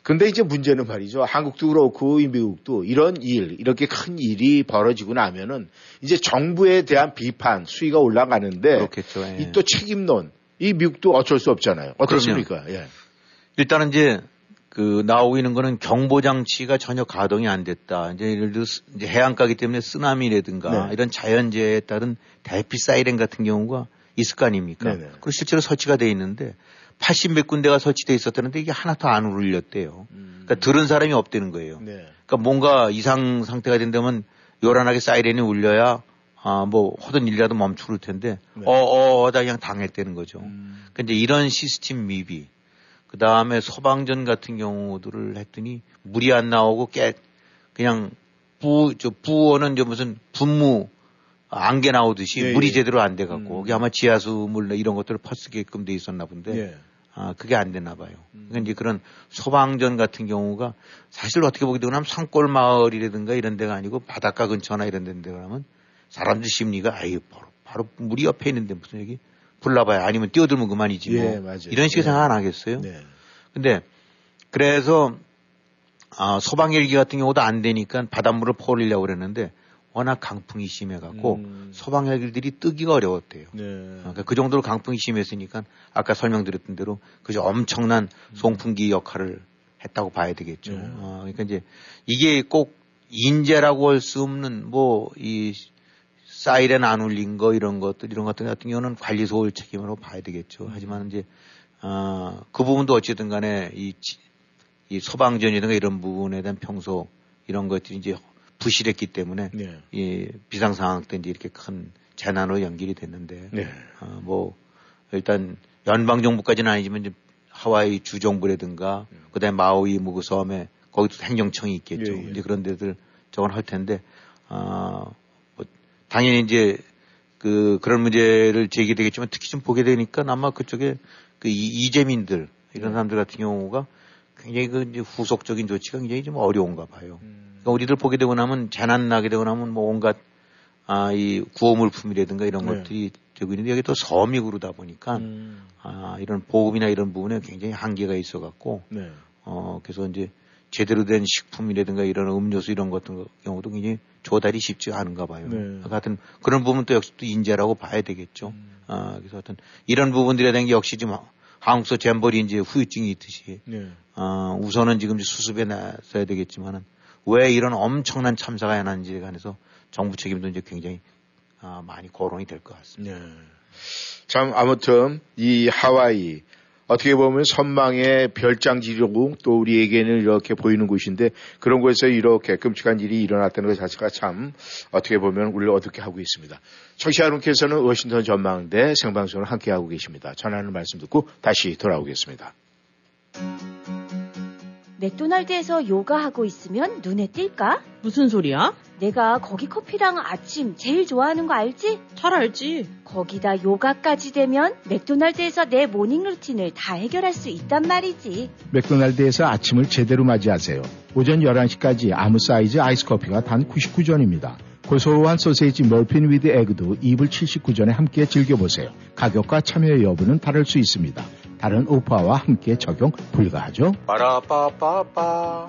근데 이제 문제는 말이죠. 한국도 그렇고 미국도 이런 일, 이렇게 큰 일이 벌어지고 나면은 이제 정부에 대한 비판, 수위가 올라가는데 그렇겠죠. 예. 이또 책임론, 이 미국도 어쩔 수 없잖아요. 어떻습니까? 예. 일단은 이제 그 나오고 있는 거는 경보 장치가 전혀 가동이 안 됐다. 이제 예를 들어 이제 해안가기 때문에 쓰나미라든가 네. 이런 자연재해에 따른 대피 사이렌 같은 경우가 있을 거 아닙니까? 네 네. 그리고 실제로 설치가 돼 있는데 80몇 군데가 설치돼 있었다는데 이게 하나도 안 울렸대요. 음. 그러니까 들은 사람이 없다는 거예요. 네. 그러니까 뭔가 이상 상태가 된다면 요란하게 사이렌이 울려야 아, 뭐, 하던 일이라도 멈추을 텐데, 네. 어, 어, 어, 다 그냥 당했다는 거죠. 음. 그러니까 이제 이런 시스템 미비, 그 다음에 소방전 같은 경우들을 했더니 물이 안 나오고 깨, 그냥 부, 저, 부어는 저 무슨 분무, 안개 나오듯이 예, 물이 예. 제대로 안 돼 갖고, 음. 그게 아마 지하수 물 이런 것들을 퍼쓰게끔 돼 있었나 본데, 예. 아, 그게 안 됐나 봐요. 음. 그러니까 이제 그런 소방전 같은 경우가 사실 어떻게 보게 되면 산골 마을이라든가 이런 데가 아니고 바닷가 근처나 이런 데인데 그러면 사람들 심리가 아유, 바로, 바로 물이 옆에 있는데 무슨 여기 불나봐야 아니면 뛰어들면 그만이지 뭐. 예, 이런 식의 네. 생각 안 하겠어요? 네. 근데 그래서 아, 소방 헬기 같은 경우도 안 되니까 바닷물을 퍼올리려고 그랬는데 워낙 강풍이 심해갖고 음. 소방 헬기들이 뜨기가 어려웠대요. 네. 그러니까 그 정도로 강풍이 심했으니까 아까 설명드렸던 대로 그저 엄청난 음. 송풍기 역할을 했다고 봐야 되겠죠. 네. 어, 그러니까 이제 이게 꼭 인재라고 할 수 없는 뭐 이 사이렌 안 울린 거 이런 것들 이런 것들 같은 경우는 관리 소홀 책임으로 봐야 되겠죠. 음. 하지만 이제 어, 그 부분도 어쨌든 간에 이, 이 소방전이든가 이런 부분에 대한 평소 이런 것들이 이제 부실했기 때문에 네. 이 비상 상황 때 이제 이렇게 큰 재난으로 연결이 됐는데 네. 어, 뭐 일단 연방 정부까지는 아니지만 이제 하와이 주 정부라든가 네. 그다음에 마우이 무그 섬에 거기도 행정청이 있겠죠. 예, 예. 이제 그런 데들 저건 할 텐데 어, 뭐 당연히 이제 그 그런 문제를 제기되겠지만 특히 좀 보게 되니까 아마 그쪽에 그 이재민들 이런 네. 사람들 같은 경우가 굉장히 그 이제 후속적인 조치가 굉장히 좀 어려운가 봐요. 음. 그러니까 우리들 보게 되고 나면 재난 나게 되고 나면 뭐 온갖 아, 이 구호물품이라든가 이런 네. 것들이 되고 있는데 여기 또 섬이 그러다 보니까 음. 아, 이런 보급이나 이런 부분에 굉장히 한계가 있어 갖고 네. 어, 그래서 이제 제대로 된 식품이라든가 이런 음료수 이런 같은 경우도 굉장히 조달이 쉽지 않은가 봐요. 네. 하여튼 그런 부분 도 역시 또 인재라고 봐야 되겠죠. 음. 아, 그래서 하여튼 이런 부분들에 대한 게 역시 좀 한국서 잼버리 이제 후유증이 있듯이 네. 어, 우선은 지금 수습에 나서야 되겠지만은 왜 이런 엄청난 참사가 일어난지에 관해서 정부 책임도 이제 굉장히 어, 많이 거론이 될 것 같습니다. 네. 참 아무튼 이 하와이 어떻게 보면 선망의 별장지로 또 우리에게는 이렇게 보이는 곳인데 그런 곳에서 이렇게 끔찍한 일이 일어났다는 것 자체가 참 어떻게 보면 우리를 어떻게 하고 있습니다. 청취자 여러분께서는 워싱턴 전망대 생방송을 함께하고 계십니다. 전하는 말씀 듣고 다시 돌아오겠습니다. 맥도날드에서 요가하고 있으면 눈에 띌까? 무슨 소리야? 내가 거기 커피랑 아침 제일 좋아하는 거 알지? 잘 알지. 거기다 요가까지 되면 맥도날드에서 내 morning routine을 다 해결할 수 있단 말이지. 맥도날드에서 아침을 제대로 맞이하세요. 오전 11시까지 아무 사이즈 아이스 커피가 단 99전입니다. 고소한 Sausage McMuffin with Egg도 2불 79전에 함께 즐겨보세요. 가격과 참여 여부는 다를 수 있습니다. 다른 오파와 함께 적용 불가하죠. 빠라빠빠빠.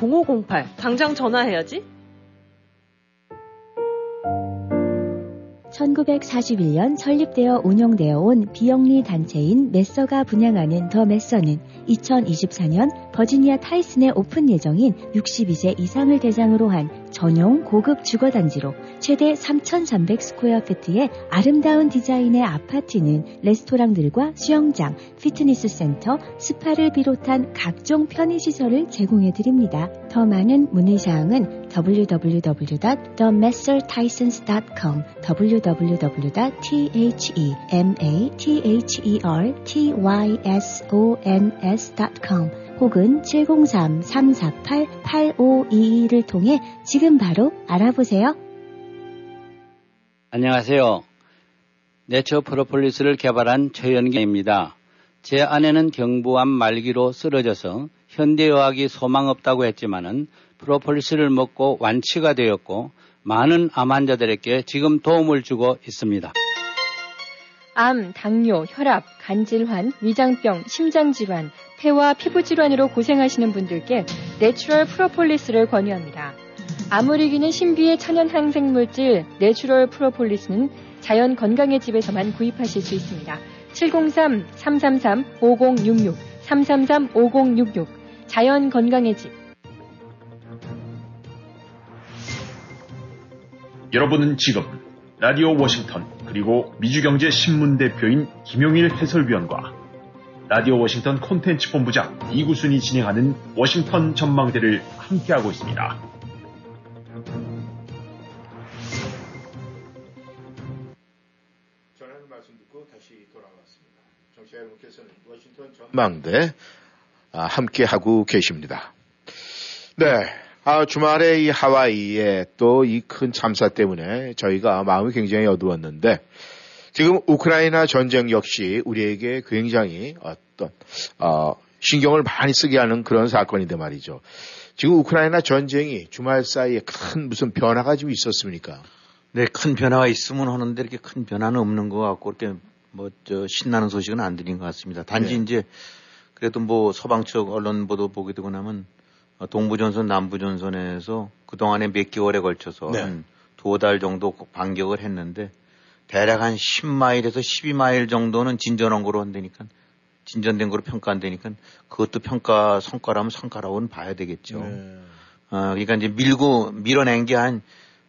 0508. 당장 전화해야지. 1941년 설립되어 운영되어 온 비영리 단체인 메서가 분양하는 더 메서는 2024년 버지니아 타이슨에 오픈 예정인 62세 이상을 대상으로 한 전용 고급 주거단지로 최대 3,300 square feet의 아름다운 디자인의 아파트는 레스토랑들과 수영장, fitness center, 스파를 비롯한 각종 편의시설을 제공해 드립니다. 더 많은 문의사항은 www.themathertysons.com www.themathertysons.com 혹은 703-348-8522를 통해 지금 바로 알아보세요. 안녕하세요. 내처 프로폴리스를 개발한 최연기입니다. 제 아내는 경부암 말기로 쓰러져서 현대의학이 소망 없다고 했지만은 프로폴리스를 먹고 완치가 되었고 많은 암 환자들에게 지금 도움을 주고 있습니다. 암, 당뇨, 혈압, 간 질환, 위장병, 심장 질환, 폐와 피부 질환으로 고생하시는 분들께 natural 프로폴리스를 권유합니다. 암을 이기는 신비의 천연 항생물질 natural 프로폴리스는 자연 건강의 집에서만 구입하실 수 있습니다. 703-333-5066, 333-5066, 자연 건강의 집. 여러분은 지금 라디오 워싱턴 그리고 미주경제 신문 대표인 김용일 해설위원과 라디오 워싱턴 콘텐츠 본부장 이구순이 진행하는 워싱턴 전망대를 함께하고 있습니다. 전하는 말씀 듣고 다시 돌아왔습니다. 정치 여러분께서는 워싱턴 전망대 아, 함께하고 계십니다. 네. 아, 주말에 이 하와이에 또 이 큰 참사 때문에 저희가 마음이 굉장히 어두웠는데 지금 우크라이나 전쟁 역시 우리에게 굉장히 어떤 어, 신경을 많이 쓰게 하는 그런 사건인데 말이죠. 지금 우크라이나 전쟁이 주말 사이에 큰 무슨 변화가 좀 있었습니까? 네, 큰 변화가 있으면 하는데 이렇게 큰 변화는 없는 것 같고 이렇게 뭐 저 신나는 소식은 안 들린 것 같습니다. 단지 네. 이제 그래도 뭐 서방 측 언론 보도 보게 되고 나면 동부 전선, 남부 전선에서 그 동안에 몇 개월에 걸쳐서 네. 한두 달 정도 반격을 했는데 대략 한 10마일에서 12마일 정도는 진전한 거로 한다니까 진전된 거로 평가 안 되니까 그것도 평가 성과라면 성과라고는 봐야 되겠죠. 네. 어, 그러니까 이제 밀고 밀어낸 게 한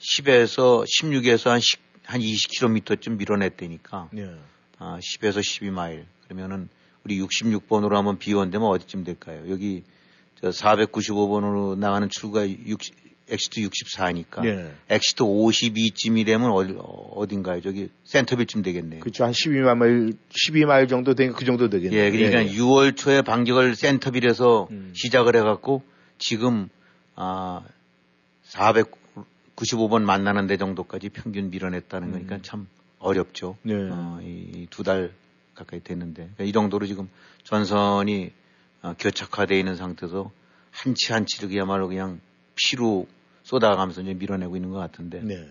10에서 16에서 한, 10, 한 20km쯤 밀어냈다니까. 네. 어, 10에서 12마일. 그러면은 우리 66번으로 한번 비원되면 어디쯤 될까요? 여기 저 495번으로 나가는 출구가 60, Exit 64니까 예. Exit 52쯤이 되면 어디, 어딘가요? 저기 센터빌쯤 되겠네요. 그렇죠. 한 12마일 12마일 정도 되니까 그 정도 되겠네요. 예, 그러니까 예. 6월 초에 반격을 센터빌에서 음. 시작을 해갖고 지금 아 495번 만나는 데 정도까지 평균 밀어냈다는 음. 거니까 참 어렵죠. 네. 어, 이 두 달 가까이 됐는데 그러니까 이 정도로 지금 전선이 어, 교착화되어 있는 상태에서 한치 한치를 그야말로 그냥 피로 쏟아가면서 이제 밀어내고 있는 것 같은데. 네.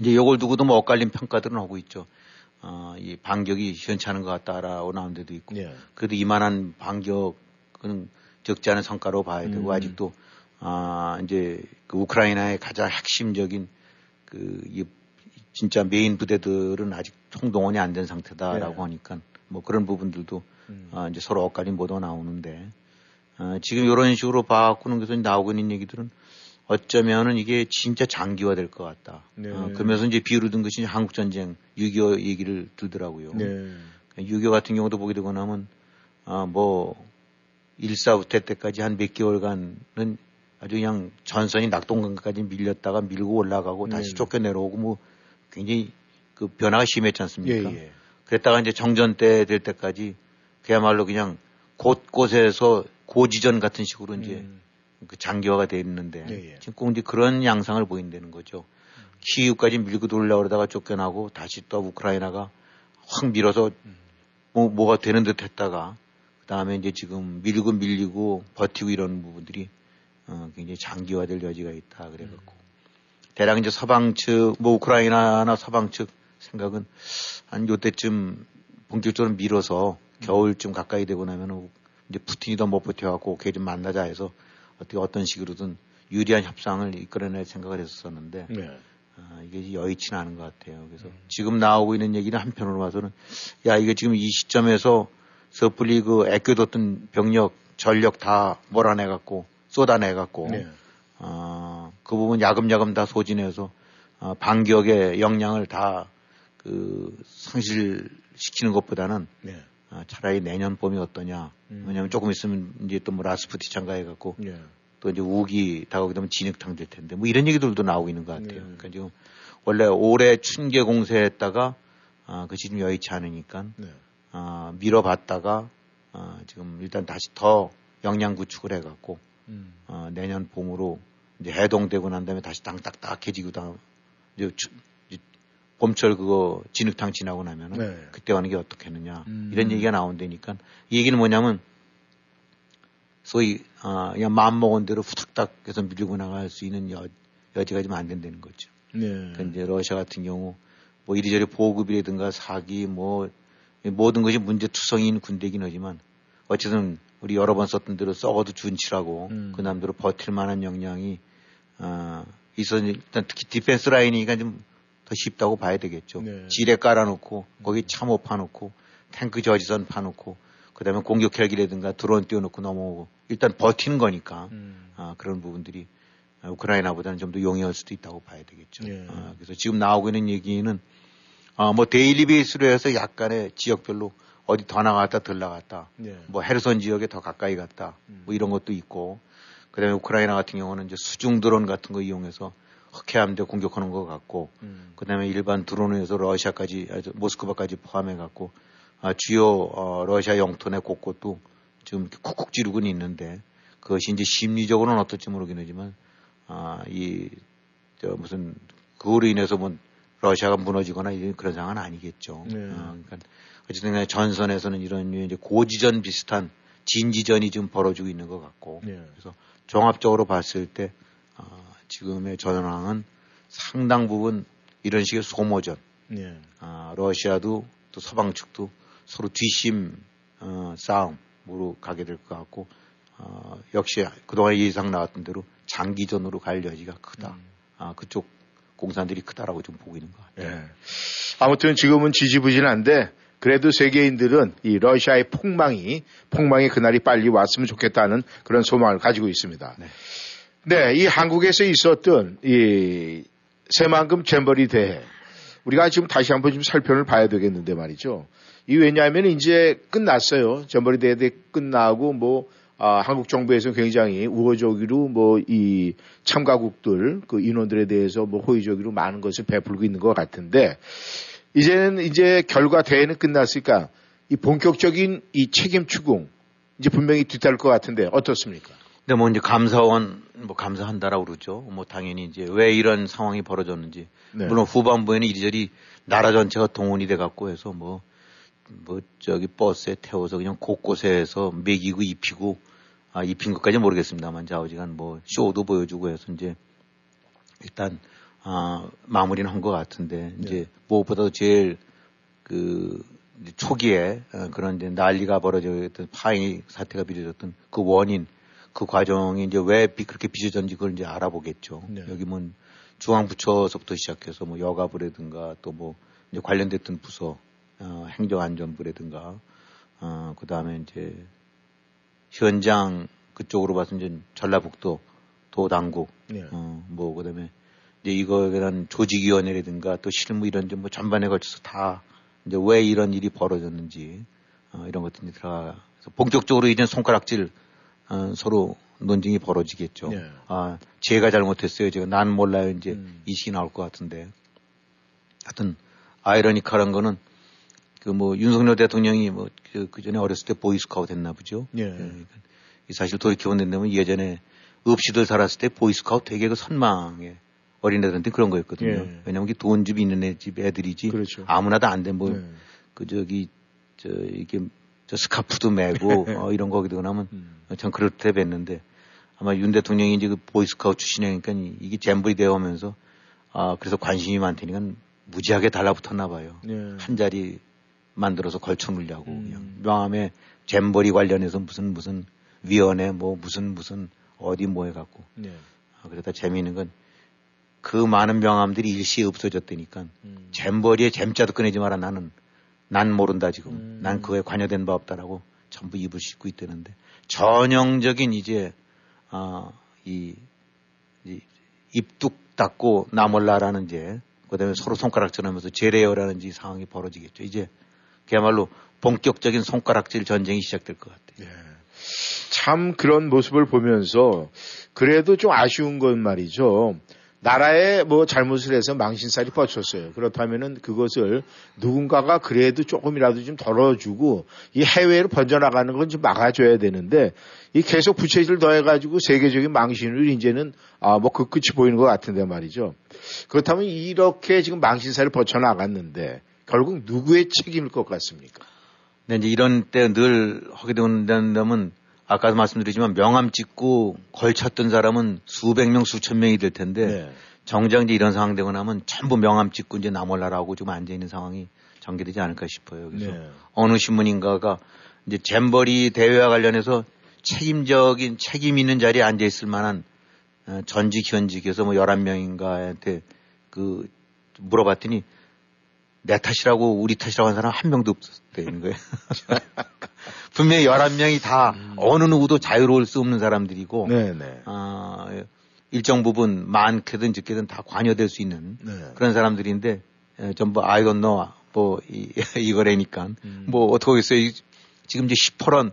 이제 이걸 두고도 뭐 엇갈린 평가들은 하고 있죠. 어, 이 반격이 시원치 않은 것 같다라고 나온 데도 있고. 네. 그래도 이만한 반격은 적지 않은 성과로 봐야 되고 음. 아직도 아, 이제 그 우크라이나의 가장 핵심적인 그, 이 진짜 메인 부대들은 아직 총동원이 안 된 상태다라고 네. 하니까 뭐 그런 부분들도 음. 어, 이제 서로 엇갈린 보도 나오는데 어, 지금 이런 식으로 바꾸는 것서 나오고 있는 얘기들은 어쩌면은 이게 진짜 장기화될 것 같다. 네. 어, 그러면서 이제 비유를 든 것이 한국 전쟁 6.25 얘기를 들더라고요. 네. 6.25 같은 경우도 보게 되고 나면 어, 뭐1사부터 때까지 한 몇 개월간은 아주 그냥 전선이 낙동강까지 밀렸다가 밀고 올라가고 다시 쫓겨 내려오고 뭐 굉장히 그 변화가 심했지 않습니까? 예, 예. 그랬다가 이제 정전 때 될 때까지 그야말로 그냥 곳곳에서 고지전 같은 식으로 이제 음. 그 장기화가 돼 있는데 예, 예. 지금 꼭 이제 그런 양상을 보인다는 거죠. 음. 키우까지 밀고 돌려 그러다가 쫓겨나고 다시 또 우크라이나가 확 밀어서 음. 뭐, 뭐가 되는 듯 했다가 그 다음에 이제 지금 밀고 밀리고 버티고 이런 부분들이 어, 굉장히 장기화될 여지가 있다 그래갖고 음. 대략 이제 서방 측, 뭐 우크라이나나 서방 측 생각은 한 요때쯤 본격적으로 밀어서 음. 겨울쯤 가까이 되고 나면은 이제 푸틴이 더 못 버텨갖고 걔 좀 만나자 해서 어떻게 어떤 식으로든 유리한 협상을 이끌어낼 생각을 했었는데 네. 아, 이게 여의치 는 않은 것 같아요. 그래서 음. 지금 나오고 있는 얘기는 한편으로 봐서는 야 이게 지금 이 시점에서 섣불리 그 애껴뒀던 병력 전력 다 몰아내 갖고 쏟아내 갖고 네. 어, 그 부분 야금야금 다 소진해서 어, 반격의 역량을 다 그 상실시키는 것보다는 네. 어, 차라리 내년 봄이 어떠냐. 음. 왜냐하면 조금 있으면 이제 또 뭐 라스푸티 참가해 갖고 네. 또 이제 우기 다가오게 되면 진흙탕 될 텐데 뭐 이런 얘기들도 나오고 있는 것 같아요. 네. 그러니까 지금 원래 올해 춘계 공세했다가 아, 그것이 좀 여의치 않으니까 네. 아, 밀어봤다가 아, 지금 일단 다시 더 역량 구축을 해갖고 음. 어, 내년 봄으로 이제 해동되고 난 다음에 다시 땅 딱딱해지고 다음 이제, 추, 이제 봄철 그거 진흙탕 지나고 나면은 네. 그때 하는 게 어떻겠느냐 음. 이런 얘기가 나온다니까 이 얘기는 뭐냐면 소위 어, 그냥 마음 먹은 대로 후딱딱 해서 밀고 나갈 수 있는 여, 여지가 좀 안 된다는 거죠. 네. 그러니까 이제 러시아 같은 경우 뭐 이리저리 보급이라든가 사기 뭐 모든 것이 문제투성인 군대긴 하지만 어쨌든 우리 여러 번 썼던 대로 썩어도 준치라고 음. 그 나름대로 버틸 만한 역량이 어, 있어 일단 특히 defense line이니까 좀 더 쉽다고 봐야 되겠죠. 네. 지뢰 깔아놓고 거기 참호 파놓고 탱크 저지선 파놓고 그다음에 공격 헬기라든가 드론 띄워놓고 넘어오고 일단 버티는 거니까 음. 아, 그런 부분들이 우크라이나보다는 좀 더 용이할 수도 있다고 봐야 되겠죠. 네. 아, 그래서 지금 나오고 있는 얘기는 아, 뭐 daily base로 해서 약간의 지역별로 어디 더 나갔다 덜 나갔다. 네. 뭐 헤르손 지역에 더 가까이 갔다. 음. 뭐 이런 것도 있고. 그다음에 우크라이나 같은 경우는 이제 수중 드론 같은 거 이용해서 흑해함대 공격하는 것 같고. 음. 그다음에 일반 드론에서 러시아까지 모스크바까지 포함해 갖고 아, 주요 어, 러시아 영토 내 곳곳도 지금 쿡쿡 지르고는 있는데 그것이 이제 심리적으로는 어떨지 모르겠지만 아, 이, 저 무슨 그거로 인해서 뭐 러시아가 무너지거나 이런 그런 상황은 아니겠죠. 네. 어, 그러니까 어쨌든 간에 전선에서는 이런 이제 고지전 비슷한 진지전이 지금 벌어지고 있는 것 같고 네. 그래서 종합적으로 봤을 때 어, 지금의 전황은 상당 부분 이런 식의 소모전 네. 어, 러시아도 또 서방 측도 서로 뒷심 어, 싸움으로 가게 될 것 같고 어, 역시 그동안 예상 나왔던 대로 장기전으로 갈 여지가 크다. 음. 아, 그쪽 공산들이 크다라고 좀 보고 있는 것 같아요. 네. 아무튼 지금은 지지부진한데 그래도 세계인들은 이 러시아의 폭망이 폭망의 그날이 빨리 왔으면 좋겠다는 그런 소망을 가지고 있습니다. 네, 네 이 한국에서 있었던 이 새만금 잼버리 대회 우리가 지금 다시 한번 좀 살펴를 봐야 되겠는데 말이죠. 이 왜냐하면 이제 끝났어요. 잼버리 대회 끝나고 뭐 아, 한국 정부에서 굉장히 우호적으로 뭐 이 참가국들 그 인원들에 대해서 뭐 호의적으로 많은 것을 베풀고 있는 것 같은데 이제는 이제 결과 대회는 끝났으니까 이 본격적인 이 책임 추궁 이제 분명히 뒤따를 것 같은데 어떻습니까? 근데 뭐 이제 감사원 뭐 감사한다라고 그러죠. 뭐 당연히 이제 왜 이런 상황이 벌어졌는지 네. 물론 후반부에는 이리저리 나라 전체가 동원이 돼 갖고 해서 뭐뭐 뭐 저기 버스에 태워서 그냥 곳곳에 서 먹이고 입히고 아 입힌 것까지 모르겠습니다만 자우지간 뭐 쇼도 보여주고 해서 이제 일단 아, 마무리는 한 것 같은데 네. 이제 무엇보다도 제일 그 초기에 어, 그런 이제 난리가 벌어졌던 파행 사태가 빚어졌던 그 원인 그 과정이 이제 왜 그렇게 빚어졌는지 그걸 이제 알아보겠죠. 네. 여기 뭐 중앙부처서부터 시작해서 뭐 여가부라든가 또 뭐 이제 관련됐던 부서 어, 행정안전부라든가 어, 그 다음에 이제 현장 그쪽으로 봐서 이제 전라북도 도당국 네. 어, 뭐 그 다음에 이제 이거에 대한 조직위원회라든가 또 실무 이런 좀 뭐 전반에 걸쳐서 다 이제 왜 이런 일이 벌어졌는지 어, 이런 것들이 들어가서 본격적으로 이제 손가락질 어, 서로 논쟁이 벌어지겠죠. 네. 아, 제가 잘못했어요. 제가 난 몰라요. 이제 음. 이식이 나올 것 같은데. 하여튼, 아이러니컬한 거는 그 뭐 윤석열 대통령이 뭐그 그 전에 어렸을 때 보이스카우트 했나 보죠. 예. 네. 사실 돌이켜 본다면 예전에 없이들 살았을 때 보이스카우트 되게 그 선망에 어린애들한테 그런 거였거든요. 예. 왜냐면 돈 집 있는 애 집 애들이지 그렇죠. 아무나도 안 돼. 뭐, 예. 그 저기, 저, 이게, 저 스카프도 메고 어, 이런 거기도 나면 음. 참 그렇대 뵀는데 아마 윤 대통령이 이제 그 보이스카우트 출신이니까 이게 잼블이 되어 오면서 아, 그래서 관심이 많다니까 무지하게 달라붙었나 봐요. 예. 한 자리 만들어서 걸쳐 놓으려고 음. 그냥 명함에 잼버리 관련해서 무슨 무슨 위원회 뭐 무슨 무슨 어디 뭐 해갖고 예. 아, 그러다 재미있는 건 그 많은 명함들이 일시에 없어졌다니까 음. 잼버리에 잼자도 꺼내지 마라 나는 난 모른다 지금 음. 난 그거에 관여된 바 없다라고 전부 입을 씻고 있다는데 전형적인 이제 아, 이, 이 입뚝 닫고 나 몰라라는 이제 그다음에 서로 손가락질하면서 제레어라는 지 상황이 벌어지겠죠. 이제 그야말로 본격적인 손가락질 전쟁이 시작될 것 같아요. 예. 참 그런 모습을 보면서 그래도 좀 아쉬운 건 말이죠. 나라에 뭐 잘못을 해서 망신살이 뻗쳤어요. 그렇다면은 그것을 누군가가 그래도 조금이라도 좀 덜어주고 이 해외로 번져나가는 건 좀 막아줘야 되는데 이 계속 부채질 더해가지고 세계적인 망신을 이제는 아 뭐 그 끝이 보이는 것 같은데 말이죠. 그렇다면 이렇게 지금 망신살을 뻗쳐나갔는데 결국 누구의 책임일 것 같습니까? 네, 이제 이런 때 늘 하게 된다면 아까도 말씀드리지만 명함 찍고 걸쳤던 사람은 수백 명, 수천 명이 될 텐데 네. 정작 이제 이런 상황 되고 나면 전부 명함 찍고 이제 나몰라라고 좀 앉아 있는 상황이 전개되지 않을까 싶어요. 그래서 네. 어느 신문인가가 이제 잼버리 대회와 관련해서 책임적인 책임 있는 자리에 앉아 있을 만한 어, 전직 현직에서 뭐 11명인가한테 그 물어봤더니 내 탓이라고 우리 탓이라고 한 사람 한 명도 없었다는 거예요. 분명히 11명이 다 음. 어느 누구도 자유로울 수 없는 사람들이고, 네네. 어, 일정 부분 많게든 적게든 다 관여될 수 있는 네. 그런 사람들인데, 에, 전부 I don't know, 뭐, 이, 이거래니까. 음. 뭐, 어떻게겠어요 지금 이제 10%런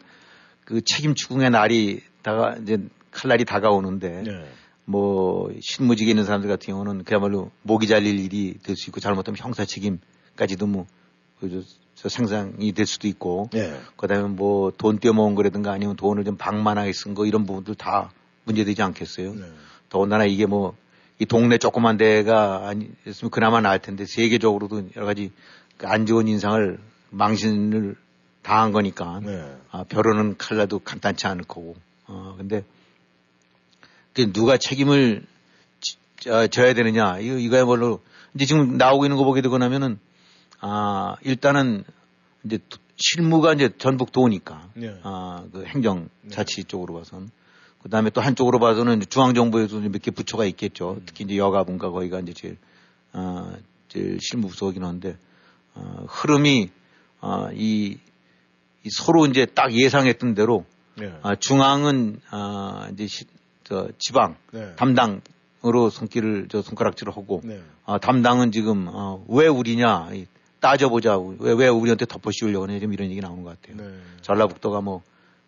그 책임 추궁의 날이 다가, 이제 칼날이 다가오는데, 네. 뭐, 실무직에 있는 사람들 같은 경우는 그야말로 목이 잘릴 일이 될 수 있고, 잘못하면 형사 책임 까지도 뭐, 그, 저, 상상이 될 수도 있고, 예. 그 다음에 뭐, 돈 떼어먹은 거라든가 아니면 돈을 좀 방만하게 쓴 거 이런 부분들 다 문제되지 않겠어요? 네. 더군다나 이게 뭐, 이 동네 조그만 데가 아니었으면 그나마 나을 텐데, 세계적으로도 여러 가지 그안 좋은 인상을, 망신을 당한 거니까, 네. 아, 벼르는 칼라도 간단치 않을 거고, 어, 근데, 누가 책임을 지, 져야 되느냐, 이거, 이거야말로, 이제 지금 나오고 있는 거 보게 되고 나면은, 아, 일단은 이제 실무가 이제 전북 도니까. 네. 아, 그 행정 자치 네. 쪽으로 봐서는. 그 다음에 또 한쪽으로 봐서는 중앙정부에도 몇 개 부처가 있겠죠. 음. 특히 이제 여가분과 거기가 이제 제일, 아, 제일 실무부서긴 한데, 어, 흐름이, 아, 이, 이 서로 이제 딱 예상했던 대로, 네. 아, 중앙은, 아, 이제 시, 저 지방 네. 담당으로 손길을 저 손가락질을 하고, 네. 아, 담당은 지금, 어, 왜 우리냐, 이, 따져보자. 왜, 왜 우리한테 덮어씌우려고 하냐. 좀 이런 얘기 나오는 것 같아요. 네. 전라북도가 뭐,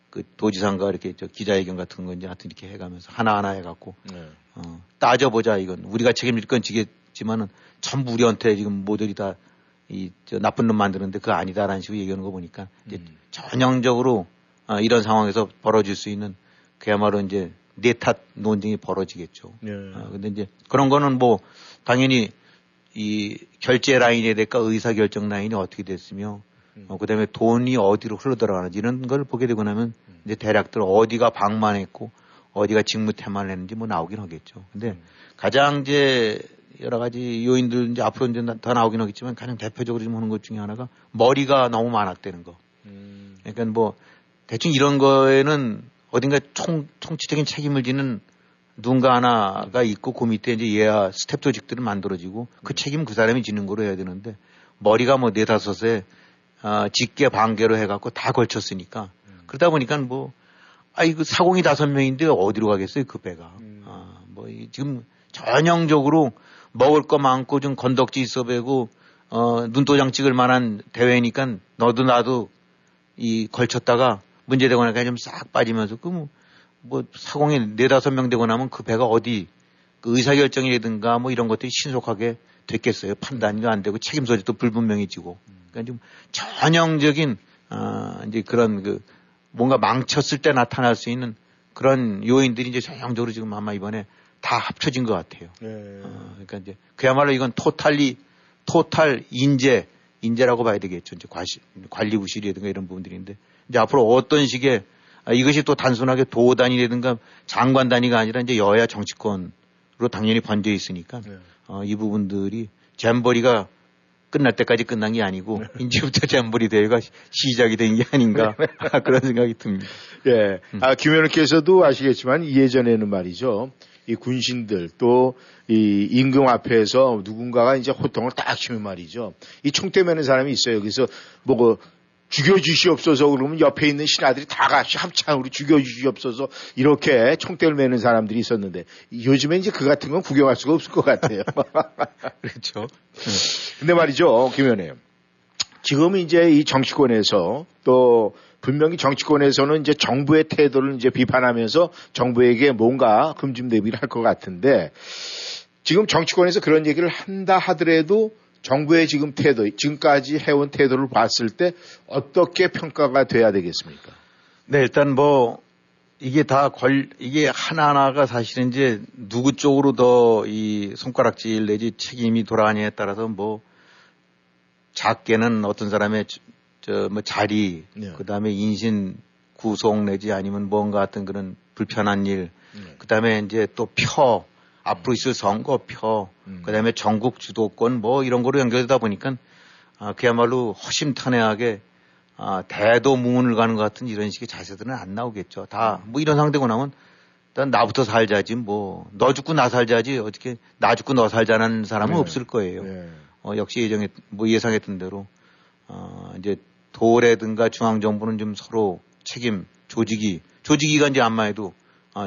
그 도지사인가 이렇게 저 기자회견 같은 거 이제 하여튼 이렇게 해가면서 하나하나 해갖고, 네. 어, 따져보자. 이건 우리가 책임질 건 지겠지만은 전부 우리한테 지금 모델이 다 이, 저 나쁜 놈 만드는데 그거 아니다라는 식으로 얘기하는 거 보니까 이제 음. 전형적으로 어, 이런 상황에서 벌어질 수 있는 그야말로 이제 내 탓 논쟁이 벌어지겠죠. 네. 어, 근데 이제 그런 거는 뭐 당연히 이 결제 라인에 대가 의사 결정 라인이 어떻게 됐으며 음. 어, 그다음에 돈이 어디로 흘러 들어가는지 이런 걸 보게 되고 나면 음. 이제 대략들 어디가 방만했고 어디가 직무태만을 했는지 뭐 나오긴 하겠죠. 근데 음. 가장 이제 여러 가지 요인들 이제 앞으로 이제 더 나오긴 하겠지만 가장 대표적으로 좀 하는 것 중에 하나가 머리가 너무 많았다는 거. 음. 그러니까 뭐 대충 이런 거에는 어딘가 총, 총체적인 책임을 지는 누군가 하나가 있고 그 밑에 이제 예하 스태프 조직들을 만들어지고 그 음. 책임 그 사람이 지는 거로 해야 되는데 머리가 뭐 네다섯에 아, 직계 반개로 해갖고 다 걸쳤으니까 음. 그러다 보니까 뭐 아이 그 사공이 다섯 명인데 어디로 가겠어요 그 배가 음. 아, 뭐 지금 전형적으로 먹을 거 많고 좀 건덕지 있어 배고 어, 눈도장 찍을 만한 대회니까 너도 나도 이 걸쳤다가 문제되고 나니까 좀 싹 빠지면서 그뭐 뭐 사공이 네다섯 명 되고 나면 그 배가 어디 그 의사결정이라든가 뭐 이런 것들이 신속하게 됐겠어요. 판단이 안 되고 책임 소지도 불분명해지고. 그러니까 좀 전형적인 아 이제 그런 그 뭔가 망쳤을 때 나타날 수 있는 그런 요인들이 이제 전형적으로 지금 아마 이번에 다 합쳐진 것 같아요. 네. 어, 그러니까 이제 그야말로 이건 토탈리 토탈 인재 인재라고 봐야 되겠죠. 이제 관리 부실이라든가 이런 부분들인데 이제 앞으로 어떤 식의 아, 이것이 또 단순하게 도단이라든가 장관 단위가 아니라 이제 여야 정치권으로 당연히 번져 있으니까 네. 어, 이 부분들이 잼버리가 끝날 때까지 끝난 게 아니고 네. 이제부터 잼버리 대회가 시작이 된 게 아닌가 네. 그런 생각이 듭니다. 예. 음. 아, 김 의원께서도 아시겠지만 예전에는 말이죠. 이 군신들 또 이 임금 앞에서 누군가가 이제 호통을 딱 치면 말이죠. 이 총대 매는 사람이 있어요. 그래서 뭐그 죽여주시옵소서 그러면 옆에 있는 신하들이 다 같이 합창으로 죽여주시옵소서 이렇게 총대를 매는 사람들이 있었는데 요즘에 이제 그 같은 건 구경할 수가 없을 것 같아요. 그렇죠. 근데 말이죠, 김 의원님. 지금 이제 이 정치권에서 또 분명히 정치권에서는 이제 정부의 태도를 이제 비판하면서 정부에게 뭔가 금중 대비를 할 것 같은데 지금 정치권에서 그런 얘기를 한다 하더라도 정부의 지금 태도, 지금까지 해온 태도를 봤을 때 어떻게 평가가 돼야 되겠습니까? 네, 일단 뭐 이게 다 걸, 이게 하나하나가 사실은 이제 누구 쪽으로 더 이 손가락질 내지 책임이 돌아가냐에 따라서 뭐 작게는 어떤 사람의 저 뭐 자리, 네. 그 다음에 인신 구속 내지 아니면 뭔가 같은 그런 불편한 일, 네. 그 다음에 이제 또 표, 앞으로 있을 선거표, 음. 그다음에 전국 주도권 뭐 이런 거로 연결되다 보니까 아, 그야말로 허심탄회하게 아, 대도문을 가는 것 같은 이런 식의 자세들은 안 나오겠죠. 다 뭐 이런 상태고 나면 일단 나부터 살자지 뭐 너 죽고 나 살자지 어떻게 나 죽고 너 살자는 사람은 네. 없을 거예요. 네. 어, 역시 예정에 뭐 예상했던 대로 어, 이제 도라든가 중앙 정부는 좀 서로 책임 조직이 조직이가 이제 안마해도 어,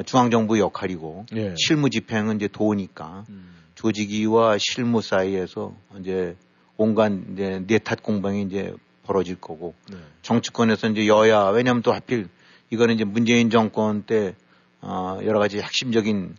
중앙정부 역할이고 예. 실무 집행은 이제 도니까 음. 조직위와 실무 사이에서 이제 온갖 이제 내탓 공방이 이제 벌어질 거고 네. 정치권에서 이제 여야 왜냐하면 또 하필 이거는 이제 문재인 정권 때 어, 여러 가지 핵심적인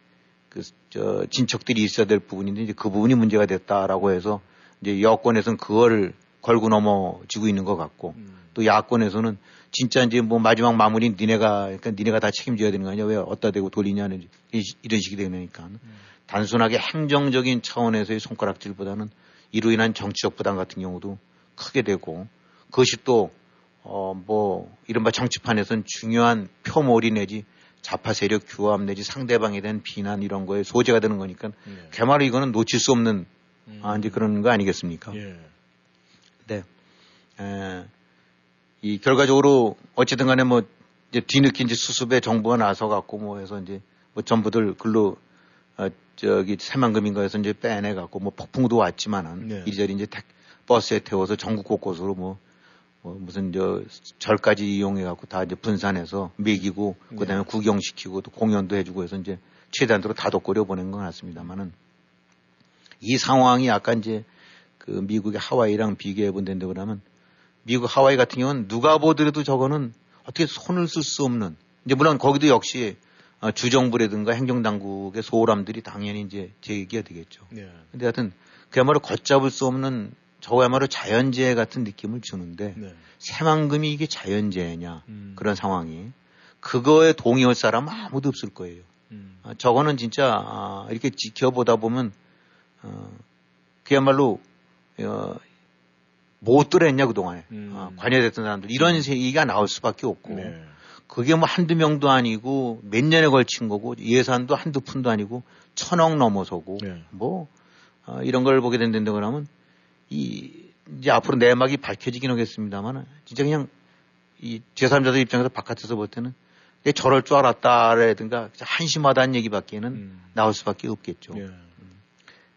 그 저 진척들이 있어야 될 부분인데 이제 그 부분이 문제가 됐다라고 해서 이제 여권에서는 그거를 걸고 넘어지고 있는 것 같고 음. 또 야권에서는 진짜 이제 뭐 마지막 마무리 니네가 그러니까 니네가 다 책임져야 되는 거 아니야 왜 어디다 대고 돌리냐는 이런 식이 되니까 음. 단순하게 행정적인 차원에서의 손가락질보다는 이로 인한 정치적 부담 같은 경우도 크게 되고 그것이 또 어 뭐 이른바 정치판에서는 중요한 표몰이 내지 좌파 세력 규합 내지 상대방에 대한 비난 이런 거에 소재가 되는 거니까 네. 개말로 이거는 놓칠 수 없는 음. 아 이제 그런 거 아니겠습니까? 예. 네. 에, 이 결과적으로 어쨌든 간에 뭐 이제 뒤늦게 이제 수습에 정부가 나서 갖고 뭐 해서 이제 뭐 전부들 글로 어 저기 새만금인가 해서 이제 빼내 갖고 뭐 폭풍도 왔지만은 네. 이리저리 이제 택, 버스에 태워서 전국 곳곳으로 뭐, 뭐 무슨 저 절까지 이용해 갖고 다 이제 분산해서 매기고 네. 그다음에 구경시키고 또 공연도 해주고 해서 이제 최단으로 다독거려 보낸 것 같습니다만은 이 상황이 아까 이제 그 미국의 하와이랑 비교해 본다는데 그러면 미국 하와이 같은 경우는 누가 보더라도 저거는 어떻게 손을 쓸 수 없는 이제 물론 거기도 역시 어, 주정부라든가 행정당국의 소홀함들이 당연히 이제 제기가 되겠죠. 네. 근데 하여튼 그야말로 걷잡을 수 없는 저거야말로 자연재해 같은 느낌을 주는데 네. 새만금이 이게 자연재해냐 음. 그런 상황이 그거에 동의할 사람은 아무도 없을 거예요. 음. 아, 저거는 진짜 아, 이렇게 지켜보다 보면 어, 그야말로 어, 못 들었냐 그동안에 음. 어, 관여됐던 사람들 이런 음. 얘기가 나올 수밖에 없고 네. 그게 뭐 한두 명도 아니고 몇 년에 걸친 거고 예산도 한두 푼도 아니고 천억 넘어서고 네. 뭐 어, 이런 걸 보게 된다고 그러면 이 이제 앞으로 내막이 밝혀지긴 하겠습니다만 진짜 그냥 이 제3자들 입장에서 바깥에서 볼 때는 내 저럴 줄 알았다라든가 한심하다는 얘기밖에는 음. 나올 수밖에 없겠죠. 예. 음.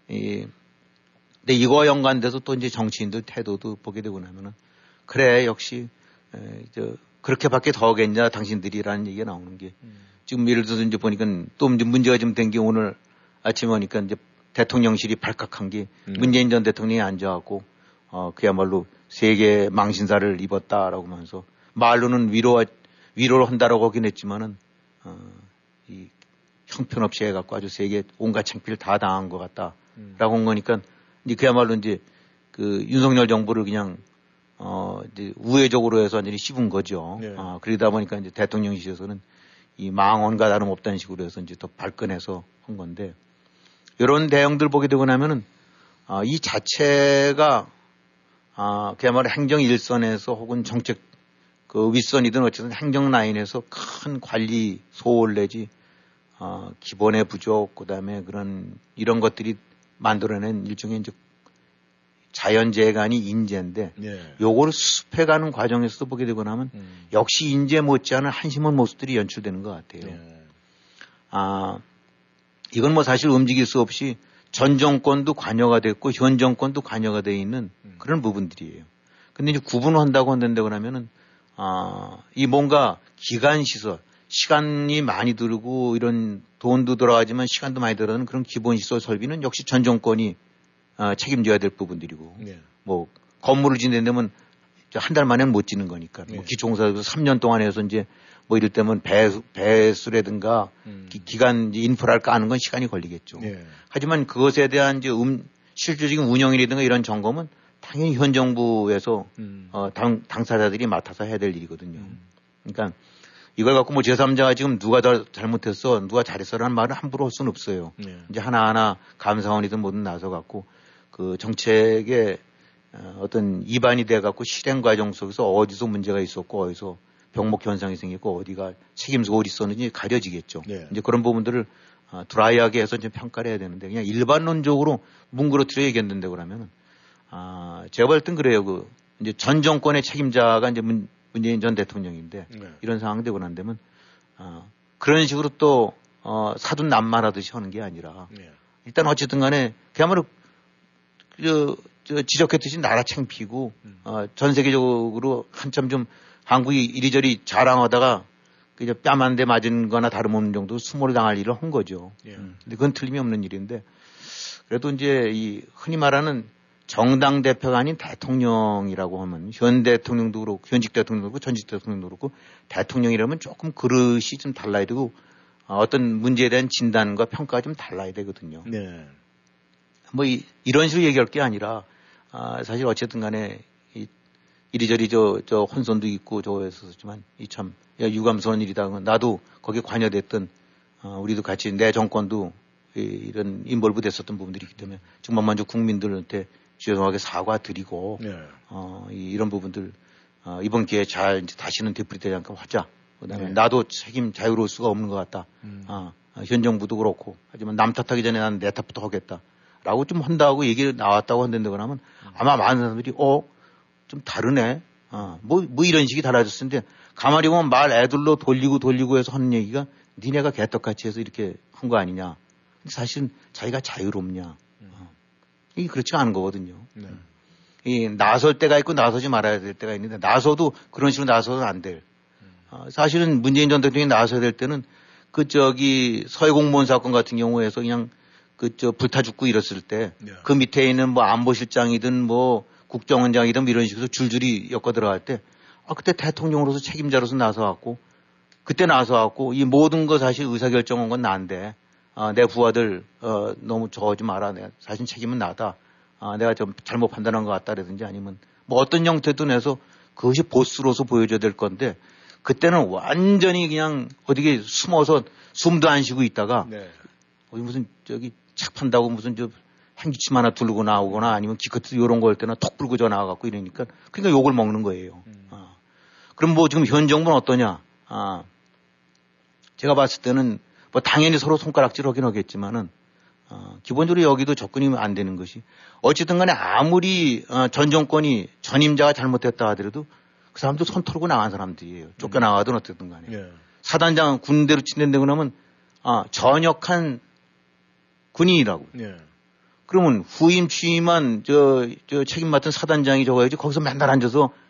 이 근데 이거와 연관돼서 또 이제 정치인들 태도도 보게 되고 나면은 그래 역시 에, 저 그렇게밖에 더 하겠냐 당신들이라는 얘기가 나오는 게 음. 지금 예를 들어서 이제 보니까 또 문제가 좀 된 게 오늘 아침에 보니까 이제 대통령실이 발칵한 게 음. 문재인 전 대통령이 앉아갖고 어 그야말로 세계 망신사를 입었다라고 하면서 말로는 위로 위로를 한다라고 하긴 했지만은 어이 형편없이 해갖고 아주 세계 온갖 창피를 다 당한 것 같다라고 음. 한 거니까 이제 그야말로 이제 그 윤석열 정부를 그냥 어 이제 우회적으로 해서 완전히 씹은 거죠. 네. 아 그러다 보니까 이제 대통령실에서는 이 망언과 다름없다는 식으로 해서 이제 더 발끈해서 한 건데 이런 대응들 보게 되고 나면은 아, 이 자체가 아, 그야말로 행정 일선에서 혹은 정책 그 윗선이든 어쨌든 행정 라인에서 큰 관리 소홀 내지 어, 기본의 부족 그다음에 그런 이런 것들이 만들어낸 일종의 이제 자연재해가 니 인재인데 네. 요거를 수습해가는 과정에서도 보게 되고 나면 음. 역시 인재 못지않은 한심한 모습들이 연출되는 것 같아요. 네. 아 이건 뭐 사실 움직일 수 없이 전 정권도 관여가 됐고 현 정권도 관여가 돼 있는 음. 그런 부분들이에요. 근데 이제 구분한다고 한다고 그러면은 아, 이 뭔가 기간 시설, 시간이 많이 들고 이런 돈도 들어가지만 시간도 많이 들어가는 그런 기본 시설 설비는 역시 전 정권이 어, 책임져야 될 부분들이고 네. 뭐 건물을 짓는데면 한 달 만에는 못 짓는 거니까 뭐 네. 뭐 기초공사에서 3년 동안 해서 이제 뭐 이럴 때면 배수, 배수라든가 음. 기, 간 인프라를 까는 건 시간이 걸리겠죠. 네. 하지만 그것에 대한 이제 음, 실질적인 운영이라든가 이런 점검은 당연히 현 정부에서 음. 어, 당, 당사자들이 맡아서 해야 될 일이거든요. 음. 그러니까 이걸 갖고 뭐 제3자가 지금 누가 더 잘못했어, 누가 잘했어라는 말을 함부로 할 수는 없어요. 네. 이제 하나하나 감사원이든 뭐든 나서 갖고 그 정책에 어, 어떤 입안이 돼 갖고 실행 과정 속에서 어디서 문제가 있었고 어디서 병목 현상이 생겼고 어디가 책임서 어디 있었는지 가려지겠죠. 네. 이제 그런 부분들을 어, 드라이하게 해서 좀 평가를 해야 되는데 그냥 일반론적으로 뭉그러뜨려 얘기했는데 그러면은 아, 제가 볼땐 그래요. 그, 이제 전 정권의 책임자가 이제 문, 문재인 전 대통령인데 네. 이런 상황 되고 난 다면 어, 그런 식으로 또 어, 사돈 남말하듯이 하는 게 아니라 네. 일단 어쨌든 간에 그야말로 저, 저 지적했듯이 나라 챙피고 음. 어, 전 세계적으로 한참 좀 한국이 이리저리 자랑하다가 그냥 뺨한 대 맞은 거나 다름없는 정도 수모를 당할 일을 한 거죠. 예. 음. 근데 그건 틀림이 없는 일인데 그래도 이제 이 흔히 말하는 정당 대표가 아닌 대통령이라고 하면 현 대통령도 그렇고 현직 대통령도 그렇고 전직 대통령도 그렇고 대통령이라면 조금 그릇이 좀 달라야 되고 어, 어떤 문제에 대한 진단과 평가가 좀 달라야 되거든요. 네. 뭐 이, 런 식으로 얘기할 게 아니라 아, 사실 어쨌든 간에 이, 이리저리 저, 저 혼선도 있고 저했었지만 이 참 유감스러운 일이다. 나도 거기에 관여됐던 어, 우리도 같이 내 정권도 이, 이런 인벌브 됐었던 부분들이 있기 때문에 정말 먼저 국민들한테 죄송하게 사과드리고 네. 어, 이, 런 부분들 어, 이번 기회에 잘 다시는 되풀이되지 않게 하자. 그다음에 네. 나도 책임 자유로울 수가 없는 것 같다. 음. 어, 현 정부도 그렇고 하지만 남 탓하기 전에 나는 내 탓부터 하겠다. 라고 좀 한다고 얘기 나왔다고 한다는데 그러면 음. 아마 많은 사람들이 어, 좀 다르네. 어, 뭐, 뭐 이런 식이 달라졌을 텐데 가만히 보면 말 애들로 돌리고 돌리고 해서 하는 얘기가 니네가 개떡같이 해서 이렇게 한 거 아니냐. 사실은 자기가 자유롭냐. 이게 그렇지 않은 거거든요. 네. 이 나설 때가 있고 나서지 말아야 될 때가 있는데 나서도 그런 식으로 나서도 안 될. 어, 사실은 문재인 전 대통령이 나서야 될 때는 그 저기 서해 공무원 사건 같은 경우에서 그냥 그 저 불타 죽고 이랬을 때그 네. 그 밑에 있는 뭐 안보실장이든 뭐 국정원장이든 뭐 이런 식으로 줄줄이 엮어 들어갈 때 아, 그때 대통령으로서 책임자로서 나서갖고 그때 나서갖고 이 모든 거 사실 의사결정한 건 난데 어, 내 부하들 어, 너무 저어지 마라. 내가 사실 책임은 나다. 어, 내가 좀 잘못 판단한 것 같다라든지 아니면 뭐 어떤 형태든 해서 그것이 보스로서 보여줘야 될 건데 그때는 완전히 그냥 어디게 숨어서 숨도 안 쉬고 있다가 네. 어디 무슨 저기 책 판다고 무슨 저 행기침 하나 두르고 나오거나 아니면 기껏 이런 거 할 때는 톡 불고 전화 와갖고 이러니까 그러니까 욕을 먹는 거예요. 음. 어. 그럼 뭐 지금 현 정부는 어떠냐? 아, 제가 봤을 때는 뭐 당연히 서로 손가락질 하긴 하겠지만은 어, 기본적으로 여기도 접근이 안 되는 것이 어쨌든 간에 아무리 어, 전 정권이 전임자가 잘못했다 하더라도 그 사람도 손 털고 나간 사람들이에요. 쫓겨나가든 어쨌든 간에. 예. 사단장 군대로 친댄다고 하면 아, 전역한 군인이라고. 예. 그러면 후임 취임한 저, 저 책임 맡은 사단장이 저거야지 거기서 맨날 앉아서 아,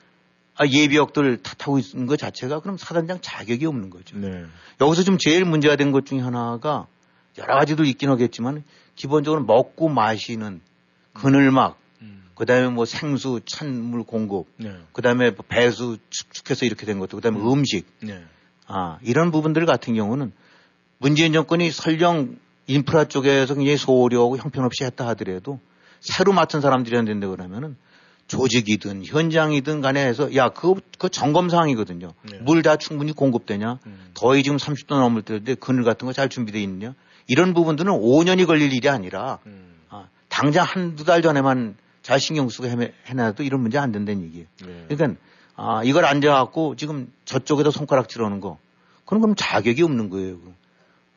예비역들 탓하고 있는 것 자체가 그럼 사단장 자격이 없는 거죠. 네. 여기서 좀 제일 문제가 된 것 중에 하나가 여러 가지도 있긴 하겠지만 기본적으로 먹고 마시는 그늘막, 음. 그 다음에 뭐 생수, 찬물 공급, 네. 그 다음에 뭐 배수 축축해서 이렇게 된 것도, 그 다음에 음. 식 네. 아, 이런 부분들 같은 경우는 문재인 정권이 설령 인프라 쪽에서 굉장히 소홀히 하고 형편없이 했다 하더라도 새로 맡은 사람들이 안 된다 그러면은 조직이든 현장이든 간에 해서 야 그거 그 점검 사항이거든요. 네. 물다 충분히 공급되냐? 음. 더위 지금 30도 넘을 때인데 그늘 같은 거 잘 준비돼 있느냐? 이런 부분들은 5년이 걸릴 일이 아니라 음. 아, 당장 한두 달 전에만 잘 신경 쓰고 해놔도 이런 문제 안 된다는 얘기예요. 네. 그러니까 아, 이걸 앉아갖고 지금 저쪽에다 손가락질 하는 거 그런 건 자격이 없는 거예요.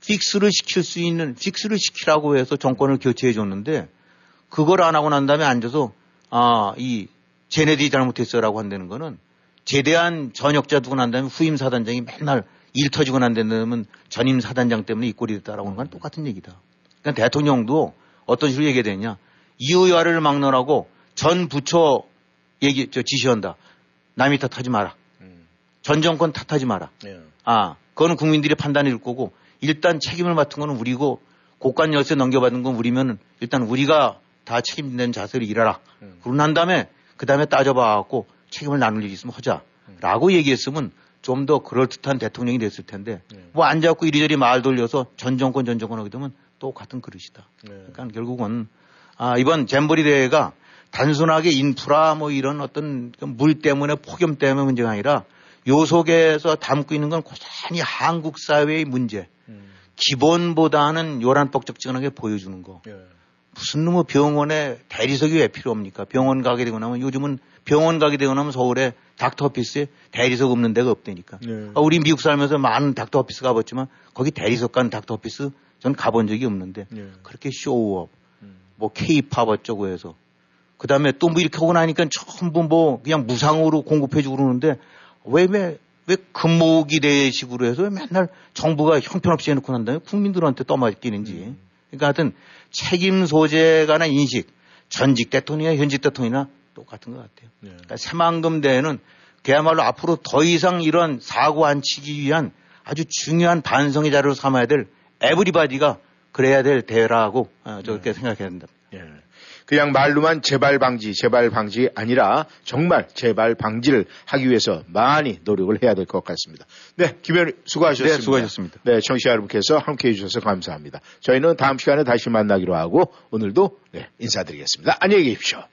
fix를 시킬 수 있는 fix를 시키라고 해서 정권을 교체해 줬는데 그걸 안 하고 난 다음에 앉아서 아, 이 쟤네들이 잘못했어라고 한다는 거는 제대한 전역자 두고 난 다음에 후임 사단장이 맨날 일 터지고 난 다음에 전임 사단장 때문에 이 꼴이 됐다라고 하는 건 똑같은 얘기다. 그러니까 대통령도 어떤 식으로 얘기해야 되냐. 이유야를 막론하고 전 부처 얘기, 저 지시한다. 남이 탓하지 마라. 전 정권 탓하지 마라. 예. 아, 그거는 국민들이 판단해줄 거고 일단 책임을 맡은 거는 우리고 고관 열쇠 넘겨받은 건 우리면 일단 우리가 다 책임지는 자세로 일하라. 음. 그러고 난 다음에 그 다음에 따져봐갖고 책임을 나눌 일이 있으면 하자. 음. 라고 얘기했으면 좀 더 그럴듯한 대통령이 됐을 텐데 음. 뭐 앉아갖고 이리저리 말 돌려서 전 정권 전 정권 하게 되면 똑같은 그릇이다. 네. 그러니까 결국은 아, 이번 잼버리 대회가 단순하게 인프라 뭐 이런 어떤 물 때문에 폭염 때문에 문제가 아니라 요 속에서 담고 있는 건 고스란히 한국 사회의 문제. 음. 기본보다는 요란뻑적지근하게 보여주는 거. 예. 무슨 놈의 병원에 대리석이 왜 필요합니까? 병원 가게 되고 나면 요즘은 병원 가게 되고 나면 서울에 닥터 오피스에 대리석 없는 데가 없다니까. 예. 아, 우리 미국 살면서 많은 닥터 오피스 가봤지만 거기 대리석 간 닥터 오피스 전 가본 적이 없는데 예. 그렇게 쇼업, 음. 뭐 케이팝 어쩌고 해서 그 다음에 또 뭐 이렇게 하고 나니까 전부 뭐 그냥 무상으로 공급해주고 그러는데 왜, 왜, 왜 금모기 대식으로 해서 맨날 정부가 형편없이 해놓고 난 다음에 국민들한테 떠맡기는지. 음. 그러니까 하여튼 책임 소재가나 인식, 전직 대통령이나 현직 대통령이나 똑같은 것 같아요. 네. 그러니까 새만금 대회는 그야말로 앞으로 더 이상 이런 사고 안 치기 위한 아주 중요한 반성의 자료로 삼아야 될 에브리바디가 그래야 될 대회라고 어, 저렇게 네. 생각해야 된다. 예. 그냥 말로만 재발 방지, 재발 방지 아니라 정말 재발 방지를 하기 위해서 많이 노력을 해야 될 것 같습니다. 네, 김현 수고하셨습니다. 네, 수고하셨습니다. 네, 청취자 여러분께서 함께 해 주셔서 감사합니다. 저희는 다음 시간에 다시 만나기로 하고 오늘도 네, 인사드리겠습니다. 안녕히 계십시오.